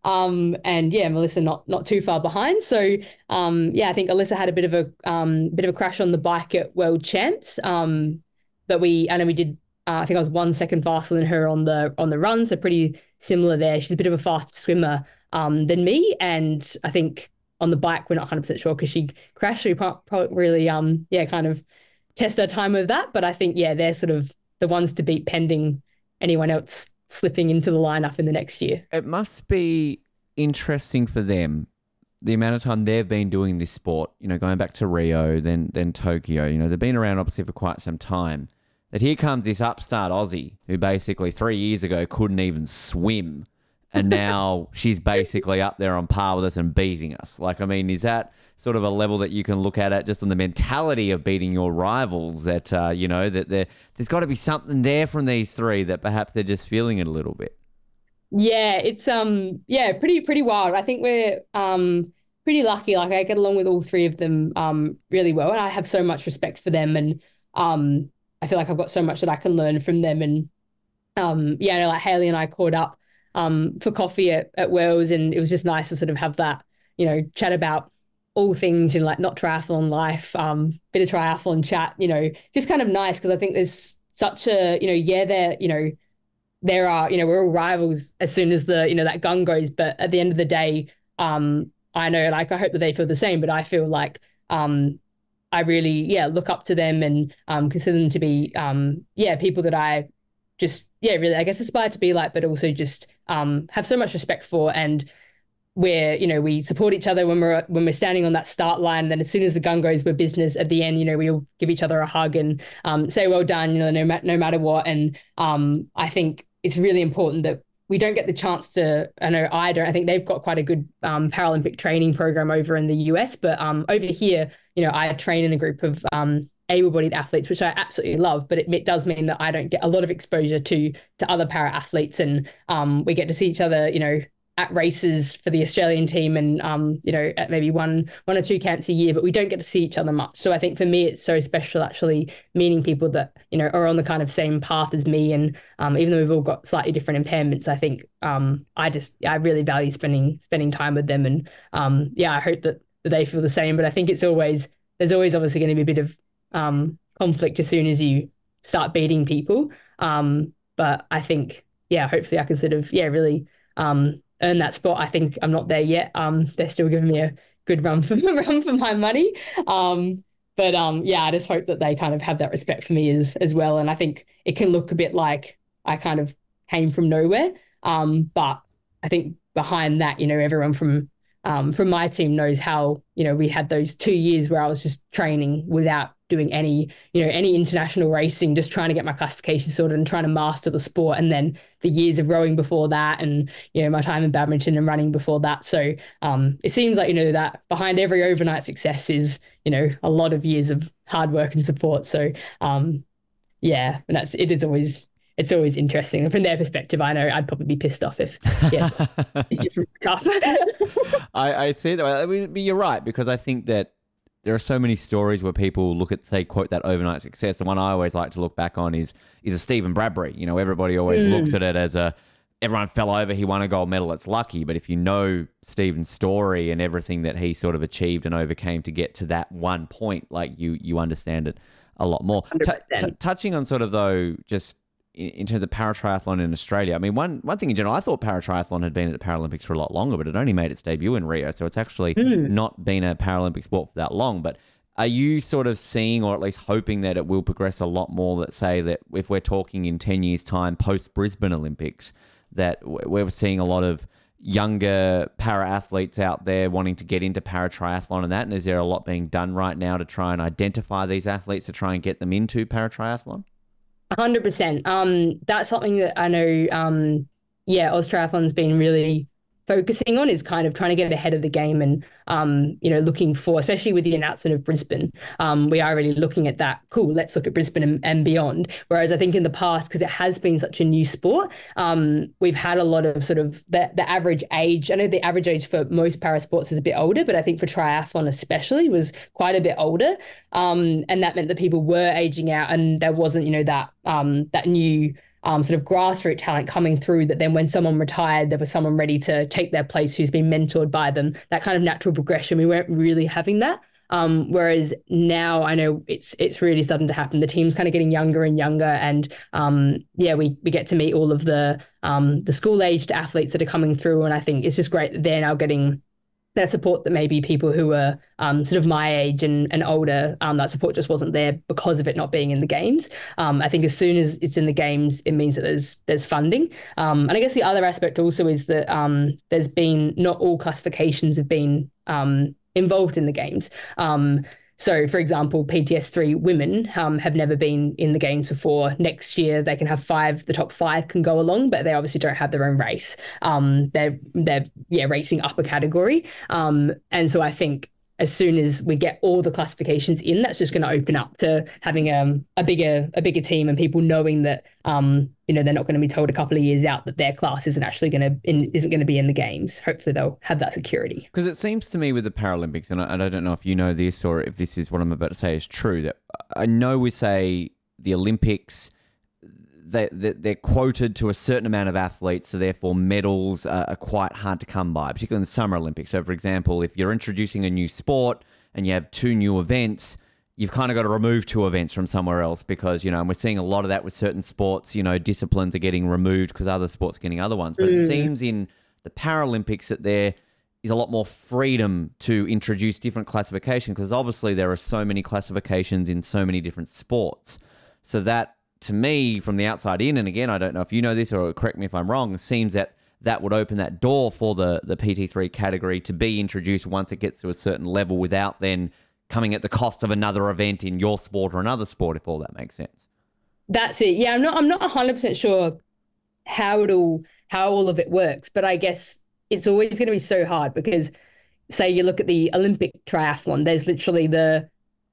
Um, and yeah, Melissa not not too far behind. So um, yeah, I think Allysa had a bit of a um, bit of a crash on the bike at World Champs. Um, but we I know we did uh, I think I was one second faster than her on the on the run, so pretty similar there. She's a bit of a faster swimmer um, than me, and I think on the bike we're not 100 percent sure because she crashed. So we pro- pro- really um yeah kind of test our time with that. But I think yeah they're sort of the ones to beat pending anyone else slipping into the lineup in the next year. It must be interesting for them the amount of time they've been doing this sport, you know, going back to Rio, then then Tokyo, you know, they've been around obviously for quite some time. That here comes this upstart Aussie who basically three years ago couldn't even swim. And now she's basically up there on par with us and beating us. Like, I mean, is that sort of a level that you can look at it just on the mentality of beating your rivals? That, uh, you know, that there, there's got to be something there from these three that perhaps they're just feeling it a little bit. Yeah, it's um yeah, pretty pretty wild. I think we're um pretty lucky. Like I get along with all three of them um really well, and I have so much respect for them, and um I feel like I've got so much that I can learn from them. And um yeah, like Hailey and I caught up um for coffee at at Wells, and it was just nice to sort of have that you know chat about all things in like not triathlon life, um bit of triathlon chat, you know, just kind of nice because I think there's such a you know yeah they're you know there are, you know, we're all rivals as soon as the, you know, that gun goes. But at the end of the day, um, I know, like, I hope that they feel the same, but I feel like, um, I really, yeah, look up to them and, um, consider them to be, um, yeah, people that I just, yeah, really, I guess aspire to be like, but also just, um, have so much respect for and, where you know we support each other when we're when we're standing on that start line. Then as soon as the gun goes, we're business. At the end, you know, we all give each other a hug and um, say well done. You know, no matter no matter what. And um, I think it's really important that we don't get the chance to. I know I don't. I think they've got quite a good um, Paralympic training program over in the US, but um, over here, you know, I train in a group of um, able-bodied athletes, which I absolutely love. But it, it does mean that I don't get a lot of exposure to to other para athletes, and um, we get to see each other. You know, at races for the Australian team and um, you know, at maybe one one or two camps a year, but we don't get to see each other much. So I think for me it's so special actually meeting people that, you know, are on the kind of same path as me. And um, even though we've all got slightly different impairments, I think um, I just I really value spending spending time with them and um, yeah, I hope that, they feel the same. But I think it's always there's always obviously going to be a bit of um, conflict as soon as you start beating people. Um, but I think yeah, hopefully I can sort of yeah, really um earn that spot. I think I'm not there yet. Um, they're still giving me a good run for run for my money. Um, but um, yeah, I just hope that they kind of have that respect for me as as well. And I think it can look a bit like I kind of came from nowhere. Um, but I think behind that, you know, everyone from um, from my team knows how you know we had those two years where I was just training without doing any you know any international racing, just trying to get my classification sorted and trying to master the sport, and then the years of rowing before that, and you know my time in badminton and running before that. So um, it seems like you know that behind every overnight success is you know a lot of years of hard work and support. So um, yeah, and that's it is always it's always interesting. And from their perspective, I know I'd probably be pissed off if yes, it's just tough. I, I see that. I mean, but you're right because I think that there are so many stories where people look at, say, quote that overnight success. The one I always like to look back on is is a Steven Bradbury. You know, everybody always mm. looks at it as a everyone fell over, he won a gold medal. It's lucky, but if you know Steven's story and everything that he sort of achieved and overcame to get to that one point, like you you understand it a lot more. T- t- touching on sort of though, just in, terms of paratriathlon in Australia. I mean, one one thing in general, I thought paratriathlon had been at the Paralympics for a lot longer, but it only made its debut in Rio, so it's actually hmm. not been a Paralympic sport for that long. But are you sort of seeing, or at least hoping, that it will progress a lot more? That say that if we're talking in ten years' time, post Brisbane Olympics, that we're seeing a lot of younger para athletes out there wanting to get into paratriathlon and that. And is there a lot being done right now to try and identify these athletes to try and get them into paratriathlon? Hundred percent. Um, that's something that I know. Um, yeah, AusTriathlon's been really focusing on is kind of trying to get ahead of the game and um, you know looking for especially with the announcement of Brisbane um, we are really looking at that cool let's look at Brisbane and, and beyond. Whereas I think in the past because it has been such a new sport um, we've had a lot of sort of the, the average age I know the average age for most para sports is a bit older but I think for triathlon especially was quite a bit older. Um, and that meant that people were aging out and there wasn't you know that um, that new um, sort of grassroots talent coming through that then when someone retired, there was someone ready to take their place who's been mentored by them. That kind of natural progression, we weren't really having that. Um, whereas now I know it's it's really starting to happen. The team's kind of getting younger and younger, and um, yeah, we we get to meet all of the um, the school aged athletes that are coming through, and I think it's just great that they're now getting that support that maybe people who were um, sort of my age and, and older, um, that support just wasn't there because of it not being in the games. Um, I think as soon as it's in the games, it means that there's there's funding. Um, and I guess the other aspect also is that um, there's been not all classifications have been um, involved in the games. So, for example, PTS3 women um, have never been in the games before. Next year, they can have five. The top five can go along, but they obviously don't have their own race. Um, they're they're yeah racing upper category. Um, and so I think as soon as we get all the classifications in, that's just going to open up to having um, a bigger a bigger team and people knowing that um, you know they're not going to be told a couple of years out that their class isn't actually going to in, isn't going to be in the games. Hopefully they'll have that security. Because it seems to me with the Paralympics, and I, and I don't know if you know this or if this is what I'm about to say is true. That I know we say the Olympics they, they're quoted to a certain amount of athletes, so therefore medals are, quite hard to come by, particularly in the Summer Olympics. So, for example, if you're introducing a new sport and you have two new events, you've kind of got to remove two events from somewhere else because, you know, and we're seeing a lot of that with certain sports, you know, disciplines are getting removed because other sports are getting other ones. But mm. it seems in the Paralympics that there is a lot more freedom to introduce different classification because obviously there are so many classifications in so many different sports. So that to me, from the outside in, and again, I don't know if you know this or correct me if I'm wrong, seems that that would open that door for the, the PT3 category to be introduced once it gets to a certain level without then coming at the cost of another event in your sport or another sport, if all that makes sense. That's it. Yeah, I'm not I'm not 100% sure how it'll how all of it works, but I guess it's always going to be so hard because say you look at the Olympic triathlon, there's literally the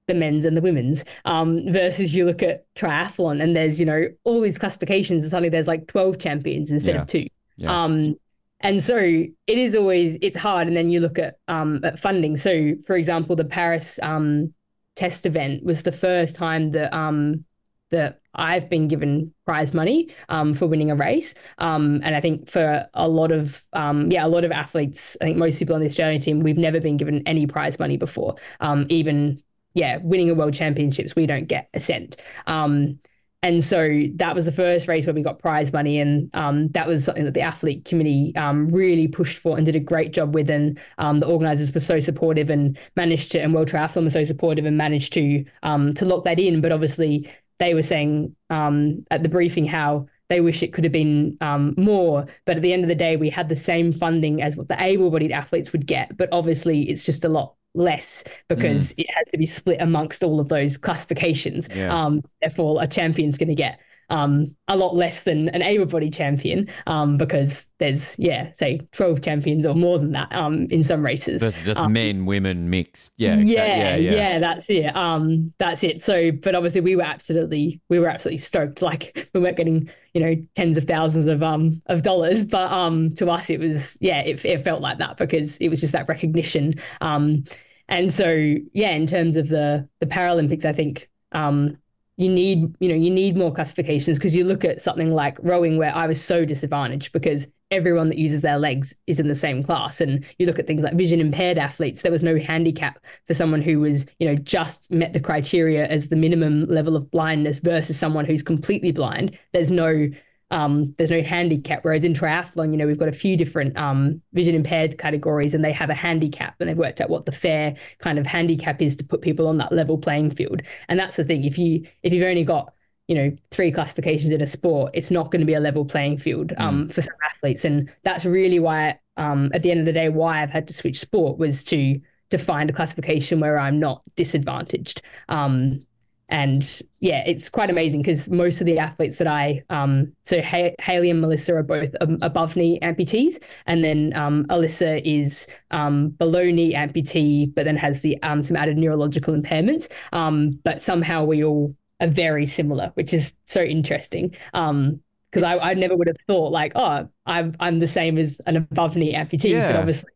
the men's and the women's um, versus you look at triathlon and there's you know all these classifications and suddenly there's like 12 champions instead yeah. of two yeah. um, and so it is always it's hard and then you look at um, at funding so for example the paris um, test event was the first time that um, that I've been given prize money um, for winning a race. Um, and I think for a lot of um, yeah, a lot of athletes, I think most people on the Australian team, we've never been given any prize money before. Um, even yeah, winning a world championships, we don't get a cent. Um, and so that was the first race where we got prize money, and um, that was something that the athlete committee um, really pushed for and did a great job with. And um, the organisers were so supportive and managed to, and World Triathlon was so supportive and managed to um, to lock that in. But obviously, they were saying um, at the briefing how they wish it could have been um, more. But at the end of the day, we had the same funding as what the able-bodied athletes would get. But obviously, it's just a lot less because mm. it has to be split amongst all of those classifications. Yeah. Um, therefore, a champion's going to get um, a lot less than an able-bodied champion um, because there's yeah say 12 champions or more than that um, in some races. That's just um, men women mixed. Yeah yeah, yeah yeah. yeah that's it. Um that's it. So but obviously we were absolutely we were absolutely stoked. Like we weren't getting you know tens of thousands of um of dollars but um to us it was yeah it, it felt like that because it was just that recognition. Um and so yeah in terms of the the Paralympics I think um you need you know you need more classifications because you look at something like rowing where I was so disadvantaged because everyone that uses their legs is in the same class. And you look at things like vision impaired athletes there was no handicap for someone who was you know just met the criteria as the minimum level of blindness versus someone who's completely blind. There's no um, there's no handicap. Whereas in triathlon, you know, we've got a few different um, vision impaired categories and they have a handicap and they've worked out what the fair kind of handicap is to put people on that level playing field. And that's the thing. If you if you've only got you know three classifications in a sport, it's not going to be a level playing field um, mm. for some athletes. And that's really why, um, at the end of the day, why I've had to switch sport was to to find a classification where I'm not disadvantaged. Um, and yeah, it's quite amazing because most of the athletes that I, um, so ha- Hailey and Melissa are both um, above knee amputees, and then um, Allysa is um, below knee amputee, but then has the um, some added neurological impairments. Um, but somehow we all are very similar, which is so interesting. Um, because I, I never would have thought like, oh, I'm I'm the same as an above knee amputee, Yeah. but obviously,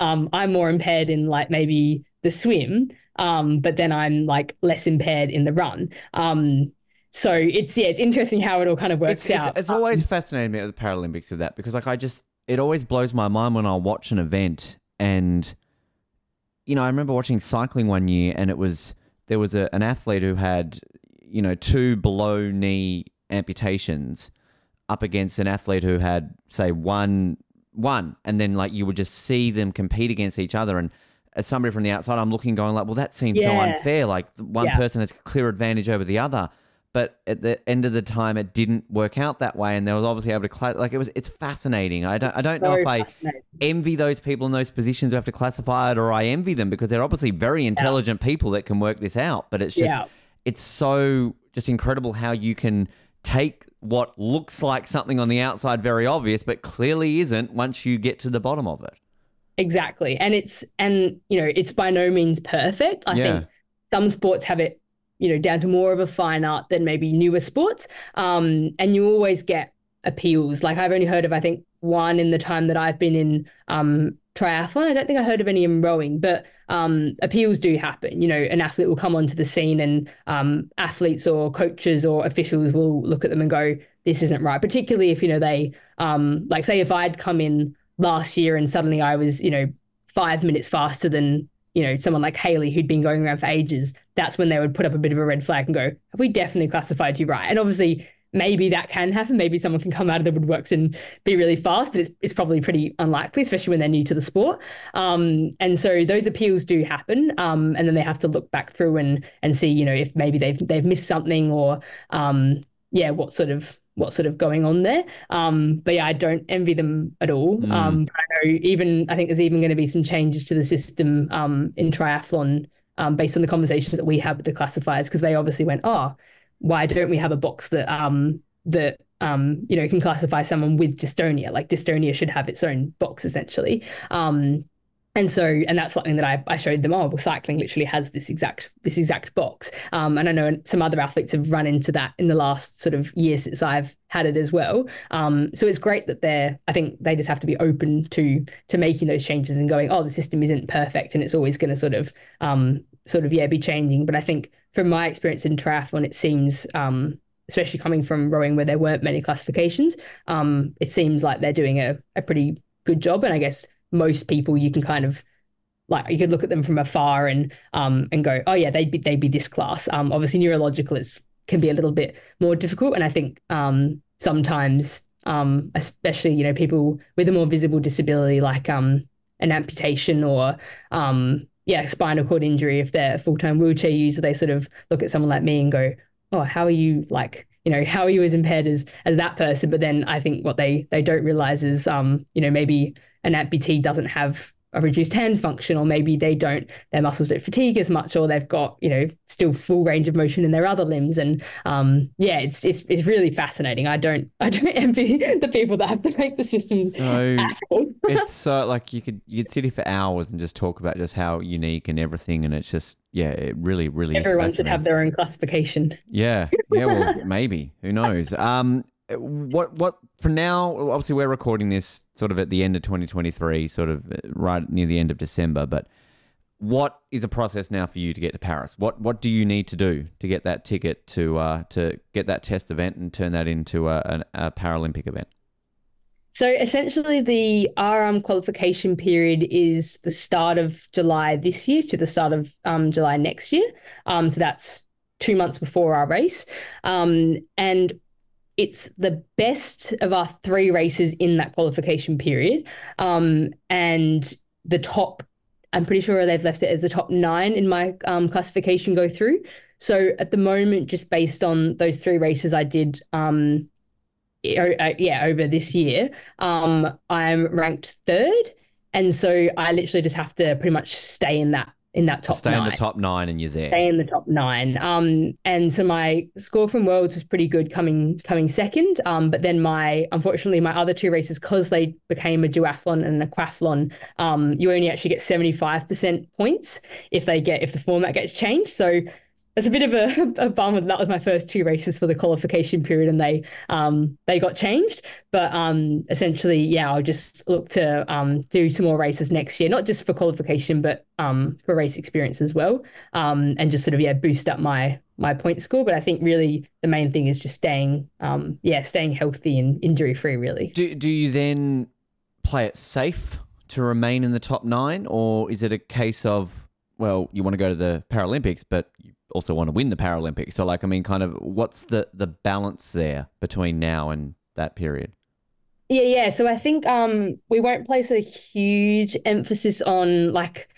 um, I'm more impaired in like maybe the swim, um, but then I'm like less impaired in the run. Um, so it's yeah, it's interesting how it all kind of works It's, it's, out. it's always fascinated me at the Paralympics of that because like I just it always blows my mind when I watch an event and you know I remember watching cycling one year and it was there was a, an athlete who had you know two below knee amputations up against an athlete who had say one one and then like you would just see them compete against each other and as somebody from the outside I'm looking going like well that seems so unfair. Like one Yeah. person has clear advantage over the other. But at the end of the time it didn't work out that way and they was obviously able to cla- like it was it's fascinating. I don't i don't know if i envy those people in those positions who have to classify it or i envy them because they're obviously very intelligent people that can work this out but it's just Yeah. it's so just incredible how you can take what looks like something on the outside very obvious but clearly isn't once you get to the bottom of it Exactly. And it's and you know, it's by no means perfect. I Yeah. think some sports have it, you know, down to more of a fine art than maybe newer sports. Um, and you always get appeals. Like I've only heard of I think one in the time that I've been in um triathlon. I don't think I heard of any in rowing, but um appeals do happen. You know, an athlete will come onto the scene and um athletes or coaches or officials will look at them and go, This isn't right. Particularly if, you know, they um like say if I'd come in last year and suddenly I was, you know, five minutes faster than, you know, someone like Hailey who'd been going around for ages, that's when they would put up a bit of a red flag and go, Have we definitely classified you right? And obviously maybe that can happen. Maybe someone can come out of the woodworks and be really fast, but it's, it's probably pretty unlikely, especially when they're new to the sport. Um, and so those appeals do happen. Um, and then they have to look back through and and see, you know, if maybe they've they've missed something or um, yeah, what sort of what's sort of going on there. Um, but yeah, I don't envy them at all. Mm. Um, I know even I think there's even going to be some changes to the system um, in triathlon um, based on the conversations that we had with the classifiers because they obviously went, oh, why don't we have a box that um that um you know can classify someone with dystonia? Like dystonia should have its own box essentially. Um, and so, and that's something that I, I showed them. Oh, well, cycling literally has this exact this exact box. Um, and I know some other athletes have run into that in the last sort of year since I've had it as well. Um, so it's great that they're. I think they just have to be open to to making those changes and going. Oh, the system isn't perfect, and it's always going to sort of um sort of yeah be changing. But I think from my experience in triathlon, it seems um especially coming from rowing where there weren't many classifications, um, it seems like they're doing a, a pretty good job. And I guess most people you can kind of like you could look at them from afar and um and go, oh yeah, they'd be they'd be this class. Um, obviously neurological is can be a little bit more difficult, and I think um sometimes um especially you know people with a more visible disability like um an amputation or um yeah spinal cord injury if they're a full time wheelchair user, they sort of look at someone like me and go, oh, how are you like you know how are you as impaired as as that person but then i think what they they don't realize is um you know maybe an amputee doesn't have a reduced hand function or maybe they don't their muscles don't fatigue as much or they've got you know still full range of motion in their other limbs and um yeah it's it's, it's really fascinating i don't i don't envy the people that have to make the systems so it's so like you could you'd sit here for hours and just talk about just how unique and everything and it's just yeah it really really is everyone should have their own classification Yeah, yeah. Well, maybe. Who knows? Um, what what for now? Obviously, we're recording this sort of at the end of 2023, sort of uh, right near the end of December. But what is the process now for you to get to Paris? What what do you need to do to get that ticket to uh to get that test event and turn that into a, a, a Paralympic event? So essentially, the RM qualification period is the start of July this year to the start of um, July next year. Um, so that's two months before our race. Um, and it's the best of our three races in that qualification period. Um, and the top, I'm pretty sure they've left it as the top nine in my um, classification go through. So at the moment, just based on those three races I did um, uh, yeah, over this year, um, I'm ranked third. And so I literally just have to pretty much stay in that in that top Stay nine. in the top nine, and you're there. Stay in the top nine. Um, and so my score from Worlds was pretty good, coming coming second. Um, but then my unfortunately my other two races, because they became a duathlon and a aquathlon, um, you only actually get seventy five percent points if they get if the format gets changed. So it's a bit of a, a bummer that, that was my first two races for the qualification period and they um they got changed. But um essentially yeah I'll just look to um do some more races next year not just for qualification but um for race experience as well um and just sort of yeah boost up my my point score. But I think really the main thing is just staying um yeah staying healthy and injury free really. Do do you then play it safe to remain in the top nine, or is it a case of well, you want to go to the Paralympics, but you also want to win the Paralympics? So, like, I mean, kind of, what's the the balance there between now and that period? Yeah, yeah. So I think um we won't place a huge emphasis on like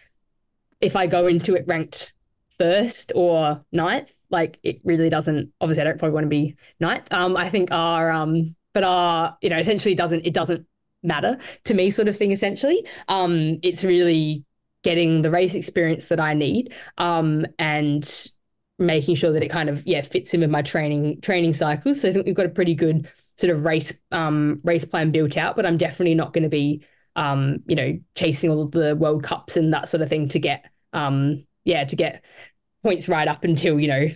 if I go into it ranked first or ninth. Like it really doesn't obviously I don't probably want to be ninth. Um I think our um but our you know essentially doesn't it doesn't matter to me sort of thing essentially. Um it's really getting the race experience that I need um and making sure that it kind of yeah fits in with my training training cycles. So I think we've got a pretty good sort of race um race plan built out, but I'm definitely not going to be um you know chasing all the World Cups and that sort of thing to get um yeah to get points right up until you know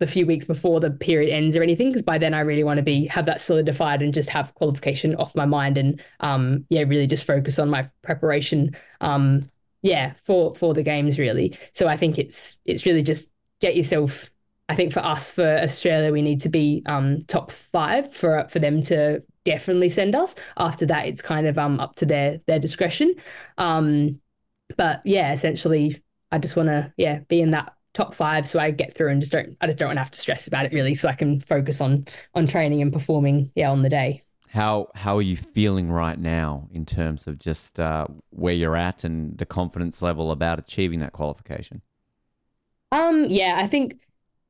the few weeks before the period ends or anything because by then I really want to be have that solidified and just have qualification off my mind and um yeah really just focus on my preparation um yeah for for the games really so I think it's it's really just get yourself I think for us for Australia we need to be um top 5 for for them to definitely send us after that it's kind of um up to their their discretion um but yeah essentially I just want to yeah be in that top five so I get through and just don't I just don't want to have to stress about it really so I can focus on on training and performing yeah on the day. How how are you feeling right now in terms of just uh, where you're at and the confidence level about achieving that qualification? Um yeah, I think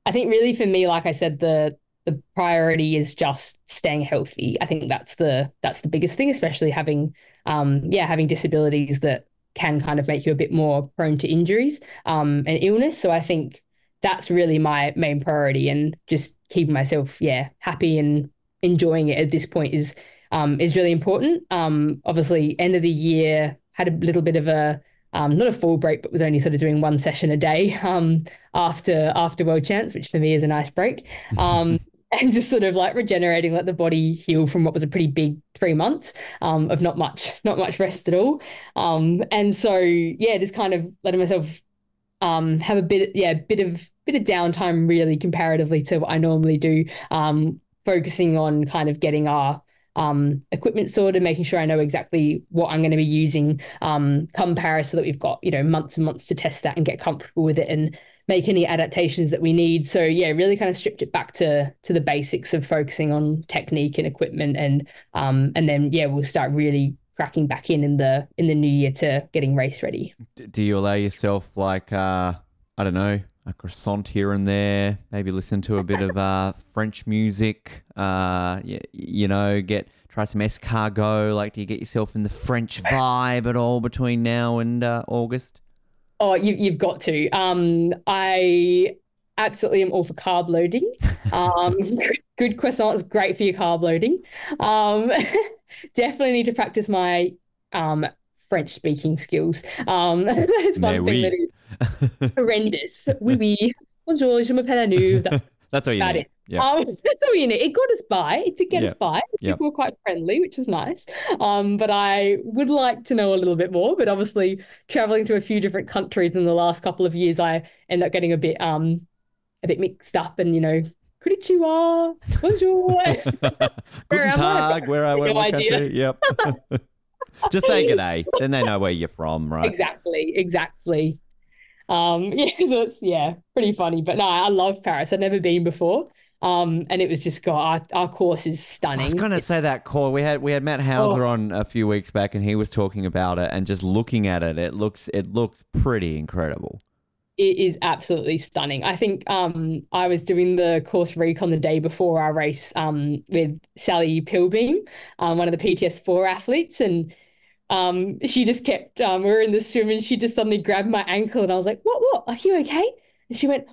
I think really for me like I said the the priority is just staying healthy. I think that's the that's the biggest thing especially having um yeah having disabilities that can kind of make you a bit more prone to injuries um, and illness. So I think that's really my main priority, and just keeping myself yeah happy and enjoying it at this point is um, is really important. Um, obviously, end of the year had a little bit of a um, not a full break, but was only sort of doing one session a day um, after after World Champs, which for me is a nice break. Um, and just sort of like regenerating, let the body heal from what was a pretty big three months um, of not much, not much rest at all. Um, and so yeah, just kind of letting myself um, have a bit, yeah, bit of bit of downtime really comparatively to what I normally do. Um, focusing on kind of getting our um, equipment sorted, making sure I know exactly what I'm going to be using um, come Paris, so that we've got you know months and months to test that and get comfortable with it and make any adaptations that we need. So yeah, really kind of stripped it back to to the basics of focusing on technique and equipment, and um, and then yeah, we'll start really cracking back in in the in the new year to getting race ready. Do you allow yourself like uh, I don't know a croissant here and there? Maybe listen to a bit of uh, French music. Uh, you, you know, get try some escargot. Like, do you get yourself in the French vibe at all between now and uh, August? Oh, you, you've got to. Um, I absolutely am all for carb loading. Um, good croissant is great for your carb loading. Um, definitely need to practice my um, French speaking skills. Um, that's one Mais thing oui. that is horrendous. Oui, oui. Bonjour, je m'appelle Anu. That's That's all you need. it. Yeah. Um, that's all you need. It got us by. It did get us by. People were quite friendly, which was nice. Um, but I would like to know a little bit more. But obviously, traveling to a few different countries in the last couple of years, I end up getting a bit um a bit mixed up. And you know, konnichiwa, bonjour. Where am I? Where I No what idea. country? Yep. Just say good day, then they know where you're from, right? Exactly, exactly. Um, yeah, so it's yeah, pretty funny. But no, I love Paris. I've never been before. Um, and it was just God, our, our course is stunning. I was going to say that call. We had we had Matt Hauser Oh. on a few weeks back, and he was talking about it. And just looking at it, it looks it looks pretty incredible. It is absolutely stunning. I think um, I was doing the course recon the day before our race um, with Sally Pilbeam, um, one of the PTS4 athletes, and um, she just kept, um, we were in the swim and she just suddenly grabbed my ankle and I was like, what, what, are you okay? And she went,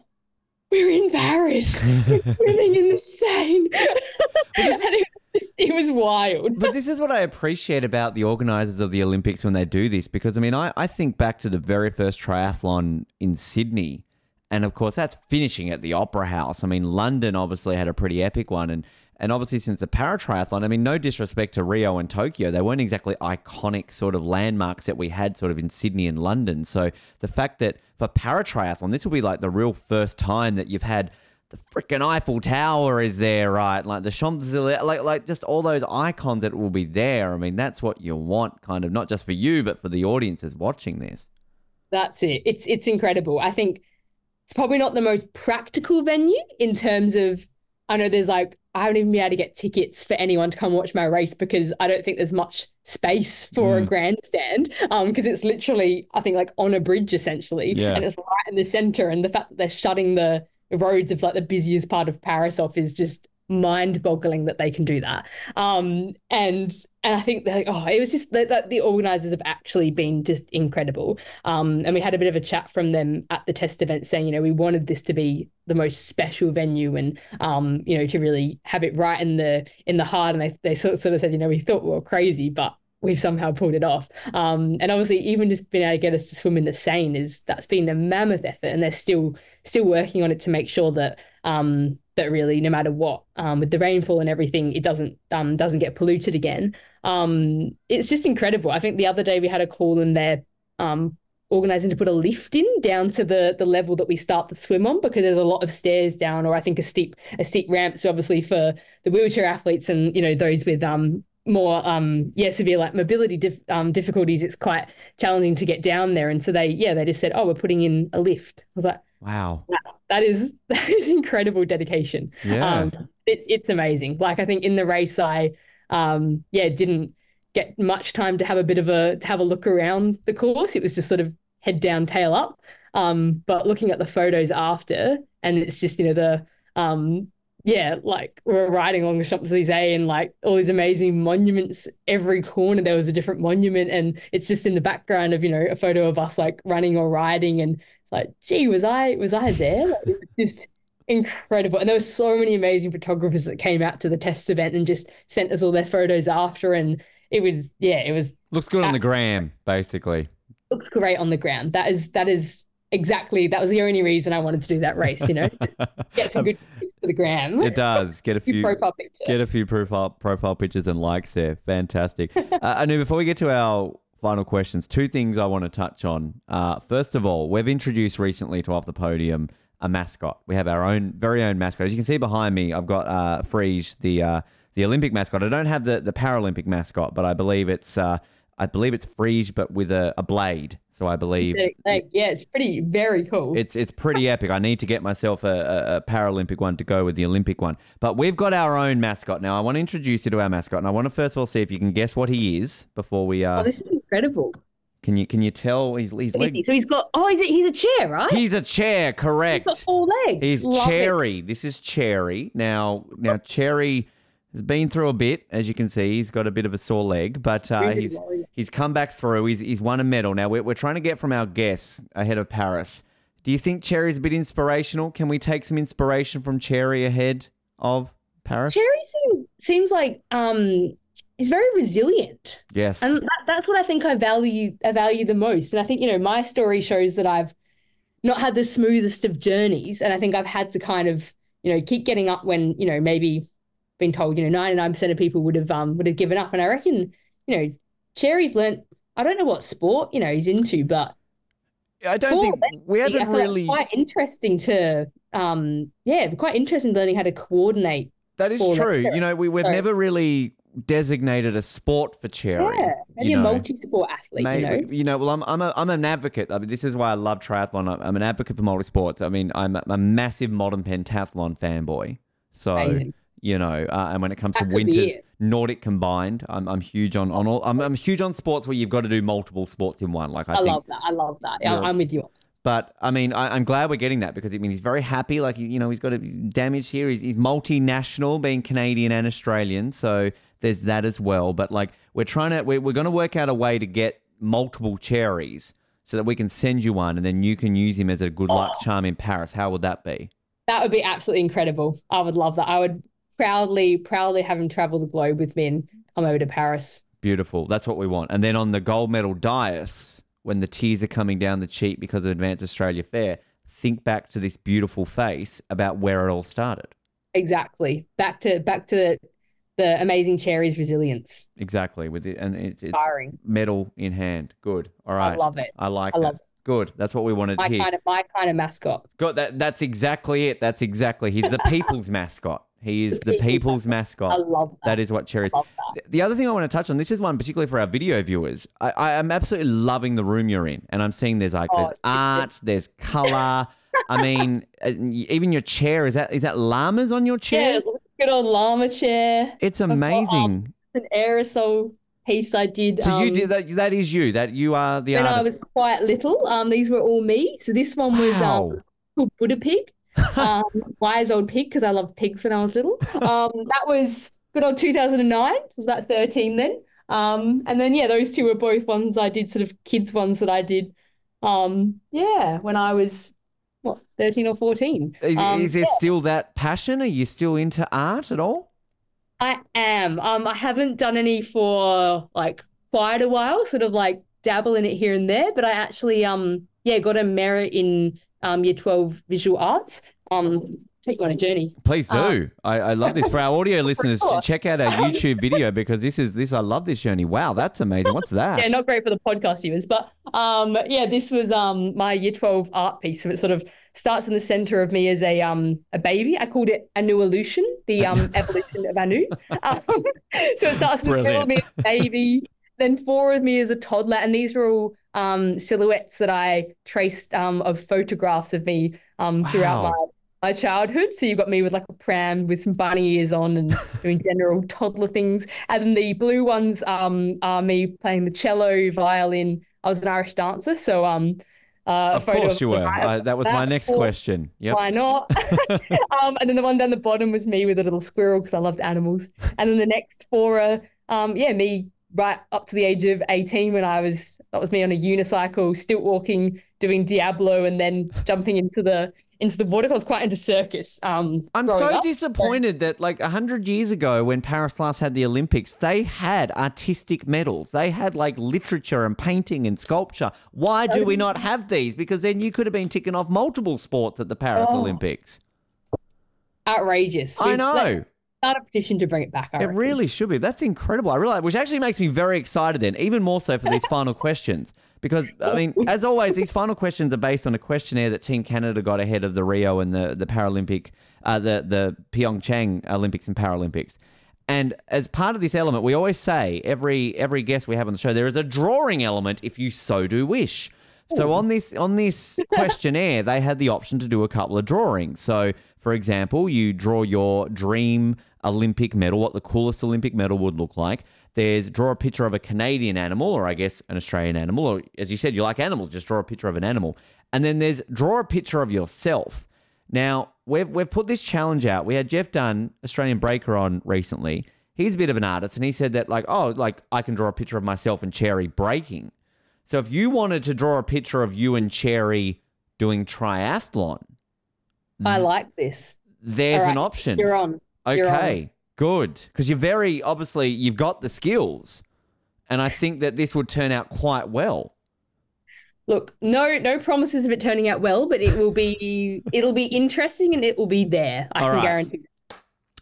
we're in Paris, we're swimming in the Seine. it was, it was wild. But this is what I appreciate about the organizers of the Olympics when they do this, because I mean, I, I think back to the very first triathlon in Sydney. And of course, that's finishing at the Opera House. I mean, London obviously had a pretty epic one. And, and obviously, since the para triathlon, I mean, no disrespect to Rio and Tokyo, they weren't exactly iconic sort of landmarks that we had sort of in Sydney and London. So the fact that for para triathlon, this will be like the real first time that you've had the freaking Eiffel Tower is there, right? Like the Champs Elysees, like like just all those icons that will be there. I mean, that's what you want, kind of not just for you, but for the audiences watching this. That's it. It's it's incredible. I think it's probably not the most practical venue in terms of. I know there's like I haven't even been able to get tickets for anyone to come watch my race because I don't think there's much space for Mm. a grandstand. Um, because it's literally I think like on a bridge essentially, Yeah. and it's right in the center. And the fact that they're shutting the roads of like the busiest part of Paris off is just mind-boggling that they can do that. Um, and and I think oh, it was just that, the organizers have actually been just incredible. Um, and we had a bit of a chat from them at the test event saying, you know, we wanted this to be the most special venue and um, you know, to really have it right in the in the heart. And they they sort sort of said, you know, we thought we were crazy, but we've somehow pulled it off. Um, and obviously, even just being able to get us to swim in the Seine is that's been a mammoth effort, and they're still still working on it to make sure that um, that really, no matter what, um, with the rainfall and everything, it doesn't um, doesn't get polluted again. Um, it's just incredible. I think the other day we had a call and they're um, organizing to put a lift in down to the the level that we start the swim on because there's a lot of stairs down, or I think a steep a steep ramp. So obviously for the wheelchair athletes and you know those with um more um yeah severe like mobility dif- um difficulties it's quite challenging to get down there and so they yeah they just said oh we're putting in a lift i was like Wow. that is that is incredible dedication Yeah. um it's it's amazing like i think in the race i um yeah didn't get much time to have a bit of a to have a look around the course it was just sort of head down tail up um but looking at the photos after and it's just you know the um yeah, like we we're riding along the Champs Elysees and like all these amazing monuments. Every corner there was a different monument, and it's just in the background of you know a photo of us like running or riding, and it's like, gee, was I was I there? Like, it was just incredible. And there were so many amazing photographers that came out to the test event and just sent us all their photos after, and it was yeah, it was Looks good on the gram, basically. looks great on the ground. That is that is exactly that was the only reason I wanted to do that race. You know, get some good for the gram. It does. Get a Few profile picture. get a few profile profile pictures and likes there. Fantastic. uh, Anu, before we get to our final questions, two things I want to touch on. Uh, first of all, we've introduced recently to off the podium a mascot. We have our own very own mascot. As you can see behind me, I've got uh, Phryge, the uh, the Olympic mascot. I don't have the the Paralympic mascot, but I believe it's uh, I believe it's Phryge, but with a, a blade. So I believe yeah, it's pretty very cool. it's it's pretty epic. I need to get myself a, a, Paralympic one to go with the Olympic one. But we've got our own mascot now. I want to introduce you to our mascot, and I want to first of all see if you can guess what he is before we. Uh, oh, this is incredible. can you can you tell he's he's leg- So he's got oh, he's a, he's a chair, right? he's a chair, correct He's got four legs. He's Love it. Cherry. This is Cherry. Now now Cherry has been through a bit, as you can see. He's got a bit of a sore leg, but uh, he's he's come back through. He's he's won a medal. Now we're we're trying to get from our guests ahead of Paris. Do you think Cherry's a bit inspirational? Can we take some inspiration from Cherry ahead of Paris? Cherry seems seems like um he's very resilient. yes. And that, that's what I think I value I value the most. And I think, you know, my story shows that I've not had the smoothest of journeys. And I think I've had to kind of, you know, keep getting up when, you know, maybe been told, you know, 99% of people would have um would have given up. And I reckon, you know, Cherry's learnt I don't know what sport, you know, he's into, but I don't think we haven't like really. quite interesting to um yeah, quite interesting learning how to coordinate. that is true. legs. You know, we we've Sorry. never really designated a sport for Cherry. Yeah, maybe you a multi-sport athlete, you know. You know, well, I'm I'm a, I'm an advocate. I mean, this is why I love triathlon. I'm- I'm an advocate for multi-sports. I mean, I'm a, a massive modern pentathlon fanboy. So Amazing. You know, uh, and when it comes to That be winters. Nordic combined, I'm I'm huge on on all. I'm I'm huge on sports where you've got to do multiple sports in one. Like I, I love that. I love that. Yeah, I'm with you. but I mean, I, I'm glad we're getting that because I mean, he's very happy. Like you know, he's got a he's damage here. He's, he's multinational, being Canadian and Australian. So there's that as well. But like we're trying to we're, we're going to work out a way to get multiple cherries so that we can send you one and then you can use him as a good luck charm in Paris. How would that be? That would be absolutely incredible. I would love that. I would proudly, proudly have him travel the globe with me and come over to Paris. Beautiful. That's what we want. And then on the gold medal dais, when the tears are coming down the cheek because of Advanced Australia Fair, think back to this beautiful face about where it all started. Exactly. Back to back to the amazing cherries resilience. Exactly. With it, and it's, it's Inspiring. medal in hand. Good. All right. I love it. I like I that. love it. Good. That's what we wanted My to hear. kind of my kind of mascot. Good. That that's exactly it. That's exactly. He's the people's mascot. He is the people's people's mascot. I love that. That is what cherries. love that. The other thing I want to touch on, this is one particularly for our video viewers. I, I am absolutely loving the room you're in, and I'm seeing there's like Oh, there's art, there's color. I mean, uh, even your chair is that is that llamas on your chair? Yeah, good old llama chair. It's got, um, amazing. An aerosol piece I did. So you um, did that. That is you. That you are the when I was quite little. Um, these were all me. So this one was Wow. um called Buddha pig, um, wise old pig because I loved pigs when I was little. Um, that was good old 2009. I was about 13 then. Um, and then yeah, those two were both ones I did, sort of kids ones that I did. Um, yeah, when I was what 13 or 14. Is, Um, is there still that passion? Are you still into art at all? I am. Um, I haven't done any for like quite a while, sort of like dabble in it here and there, but I actually um yeah, got a merit in um year 12 visual arts. Um take you on a journey. Please do. Um, I, I love this for our audio listeners. sure. Check out our YouTube video because this is this. I love this journey. Wow, that's amazing. What's that? Yeah, not great for the podcast viewers, but um yeah, this was um my year 12 art piece. So it sort of starts in the center of me as a um a baby. I called it Anu Evolution, the um evolution of Anu. Um, so it starts in the middle of me as a baby, then four of me as a toddler, and these are all um silhouettes that I traced um of photographs of me um throughout my my childhood. So you've got me with like a pram with some bunny ears on and doing general toddler things. And then the blue ones um are me playing the cello, violin. I was an Irish dancer, so um uh, of course you were. I, that was my next Or- question. Yep. Why not? um, and then the one down the bottom was me with a little squirrel because I loved animals. And then the next four are um yeah me right up to the age of 18 when I was that was me on a unicycle, stilt walking, doing diabolo, and then jumping into the into the water. I was quite into circus. Um, I'm so up. disappointed that like a hundred years ago when Paris last had the Olympics, they had artistic medals. They had like literature and painting and sculpture. Why do we not have these? Because then you could have been ticking off multiple sports at the Paris Oh. Olympics. outrageous. I know. Start a petition to bring it back. I It reckon. really should be. That's incredible. I realize, which actually makes me very excited then, even more so for these final questions. Because, I mean, as always, these final questions are based on a questionnaire that Team Canada got ahead of the Rio and the, the Paralympic, uh, the, the Pyeongchang Olympics and Paralympics. And as part of this element, we always say, every every guest we have on the show, there is a drawing element if you so do wish. So on this on this questionnaire, they had the option to do a couple of drawings. So, for example, you draw your dream Olympic medal, what the coolest Olympic medal would look like. There's draw a picture of a Canadian animal, or I guess an Australian animal, or as you said, you like animals, just draw a picture of an animal. And then there's draw a picture of yourself. Now, we've, we've put this challenge out. We had Jeff Dunne, Australian Breaker, on recently. He's a bit of an artist, and he said that, like, oh, like, I can draw a picture of myself and Cherry breaking. So if you wanted to draw a picture of you and Cherry doing triathlon, I like this. there's All an option. You're on. Okay, good. Because you're very obviously you've got the skills, and I think that this would turn out quite well. Look, no, no promises of it turning out well, but it will be, it'll be interesting and it will be there. I All can right. guarantee.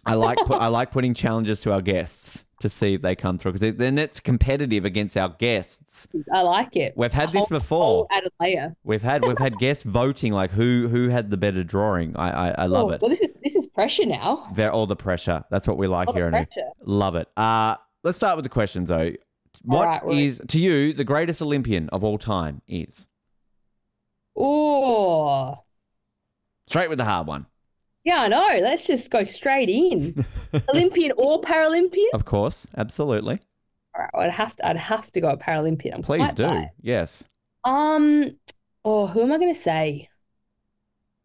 I like put, I like putting challenges to our guests to see if they come through because then it's competitive against our guests. I like it. We've had this before. added layer. We've had we've had guests voting like who who had the better drawing. I I, I love Oh, it. Well, this is this is pressure now. They're all the pressure. That's what we like All here. Love it. Uh let's start with the questions though. What is right, to you the greatest Olympian of all time is? Oh, Straight with the hard one. Yeah, I know. Let's just go straight in. Olympian or Paralympian? Of course, absolutely. All right, I'd have to. I'd have to go Paralympian. I'm Please do. biased. Yes. Um, oh, who am I going to say?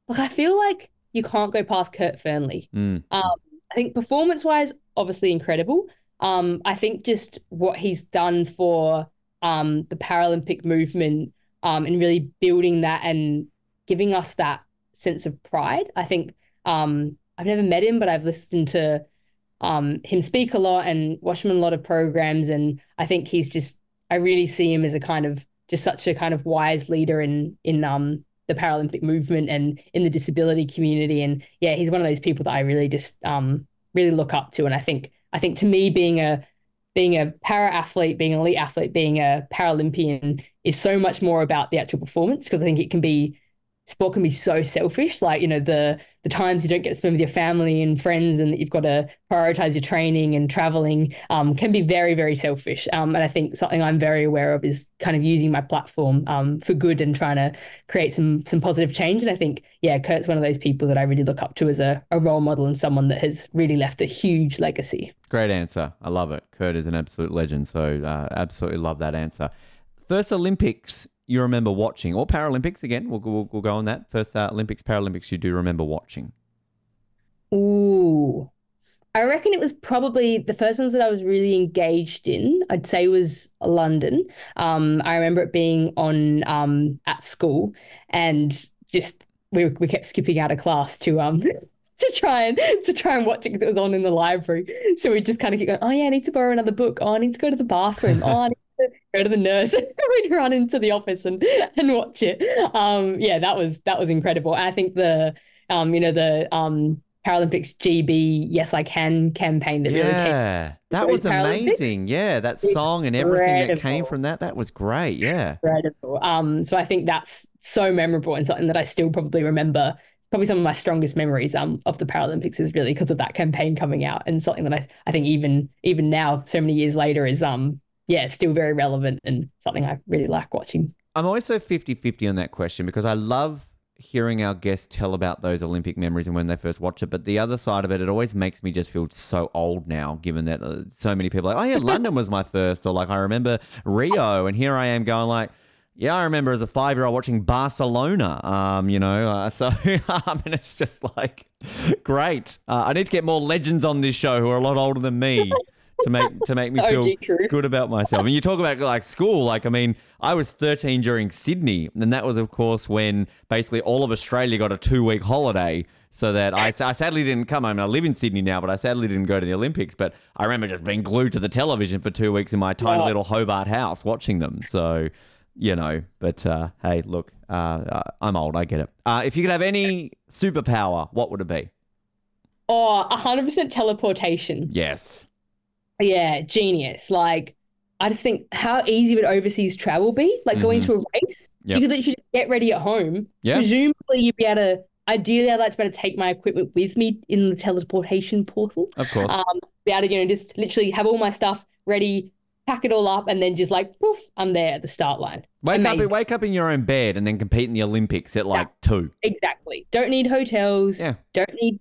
Look, I feel like you can't go past Kurt Fearnley. Mm. Um, I think performance-wise, obviously incredible. um, I think just what he's done for um, the Paralympic movement um, and really building that and giving us that sense of pride. I think um, I've never met him, but I've listened to um, him speak a lot and watch him in a lot of programs. And I think he's just, I really see him as a kind of just such a kind of wise leader in in um, the Paralympic movement and in the disability community. And yeah, he's one of those people that I really just um, really look up to. And I think I think to me, being a being a para athlete, being an elite athlete, being a Paralympian is so much more about the actual performance because I think it can be sport can be so selfish. Like, you know, the the times you don't get to spend with your family and friends and that you've got to prioritize your training and traveling um, can be very, very selfish. Um, and I think something I'm very aware of is kind of using my platform um, for good and trying to create some some positive change. And I think, yeah, Kurt's one of those people that I really look up to as a, a role model and someone that has really left a huge legacy. Great answer. I love it. Kurt is an absolute legend. So uh, absolutely love that answer. First Olympics you remember watching, or Paralympics again. We'll, we'll, we'll go on that. First uh, Olympics, Paralympics, you do remember watching. Ooh. I reckon it was probably the first ones that I was really engaged in. I'd say was London. Um, I remember it being on um, at school, and just we we kept skipping out of class to um to try and to try and watch it because it was on in the library. So we just kind of keep going. Oh yeah, I need to borrow another book. Oh, I need to go to the bathroom. Oh, I need go to the nurse. We'd run into the office and and watch it. Um, yeah, that was that was incredible. I think the um, you know, the um Paralympics GB Yes I Can campaign that yeah, really came. that was amazing. Yeah, that song and everything that came from that, that was great. Yeah. Incredible. Um, so I think that's so memorable and something that I still probably remember. Probably some of my strongest memories um of the Paralympics is really because of that campaign coming out and something that I, I think even even now, so many years later, is um yeah, still very relevant and something I really like watching. I'm always so 50 50 on that question because I love hearing our guests tell about those Olympic memories and when they first watch it. But the other side of it, it always makes me just feel so old now, given that uh, so many people are like, oh, yeah, London was my first. Or like, I remember Rio. And here I am going, like, yeah, I remember as a five year old watching Barcelona. Um, you know, uh, so I mean, it's just like great. Uh, I need to get more legends on this show who are a lot older than me to make to make me feel good about myself. And you talk about like school, like I mean, I was 13 during Sydney, and that was of course when basically all of Australia got a two week holiday. So that I, I sadly didn't come. I mean, I live in Sydney now, but I sadly didn't go to the Olympics. But I remember just being glued to the television for two weeks in my tiny oh. little Hobart house watching them. So, you know, but uh, hey, look, uh, uh I'm old. I get it. Uh, if you could have any superpower, what would it be? Oh, 100% teleportation. Yes. Yeah, genius. Like, I just think how easy would overseas travel be? Like going mm-hmm. to a race, yep. you could literally just get ready at home. Yeah. Presumably, you'd be able to. Ideally, I'd like to be able to take my equipment with me in the teleportation portal. Of course. Um, be able to you know just literally have all my stuff ready, pack it all up, and then just like poof, I'm there at the start line. Wake Amazing. up, wake up in your own bed, and then compete in the Olympics at like yeah, two. Exactly. Don't need hotels. Yeah. Don't need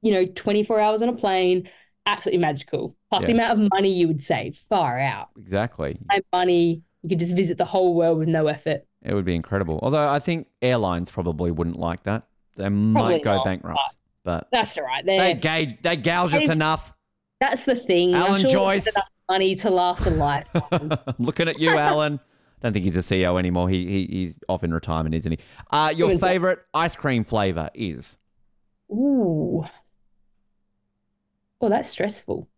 you know 24 hours on a plane absolutely magical. Plus yeah. the amount of money you would save, far out. Exactly. And money, you could just visit the whole world with no effort. It would be incredible. Although I think airlines probably wouldn't like that. They probably might go not, bankrupt. But, that's all right. They gauge, they gouge us enough. That's the thing. Alan sure Joyce. Enough money to last a lifetime. looking at you, Alan. Don't think he's a CEO anymore. He, he he's off in retirement, isn't he? Uh, your favorite ice cream flavor is? Ooh. Well, that's stressful.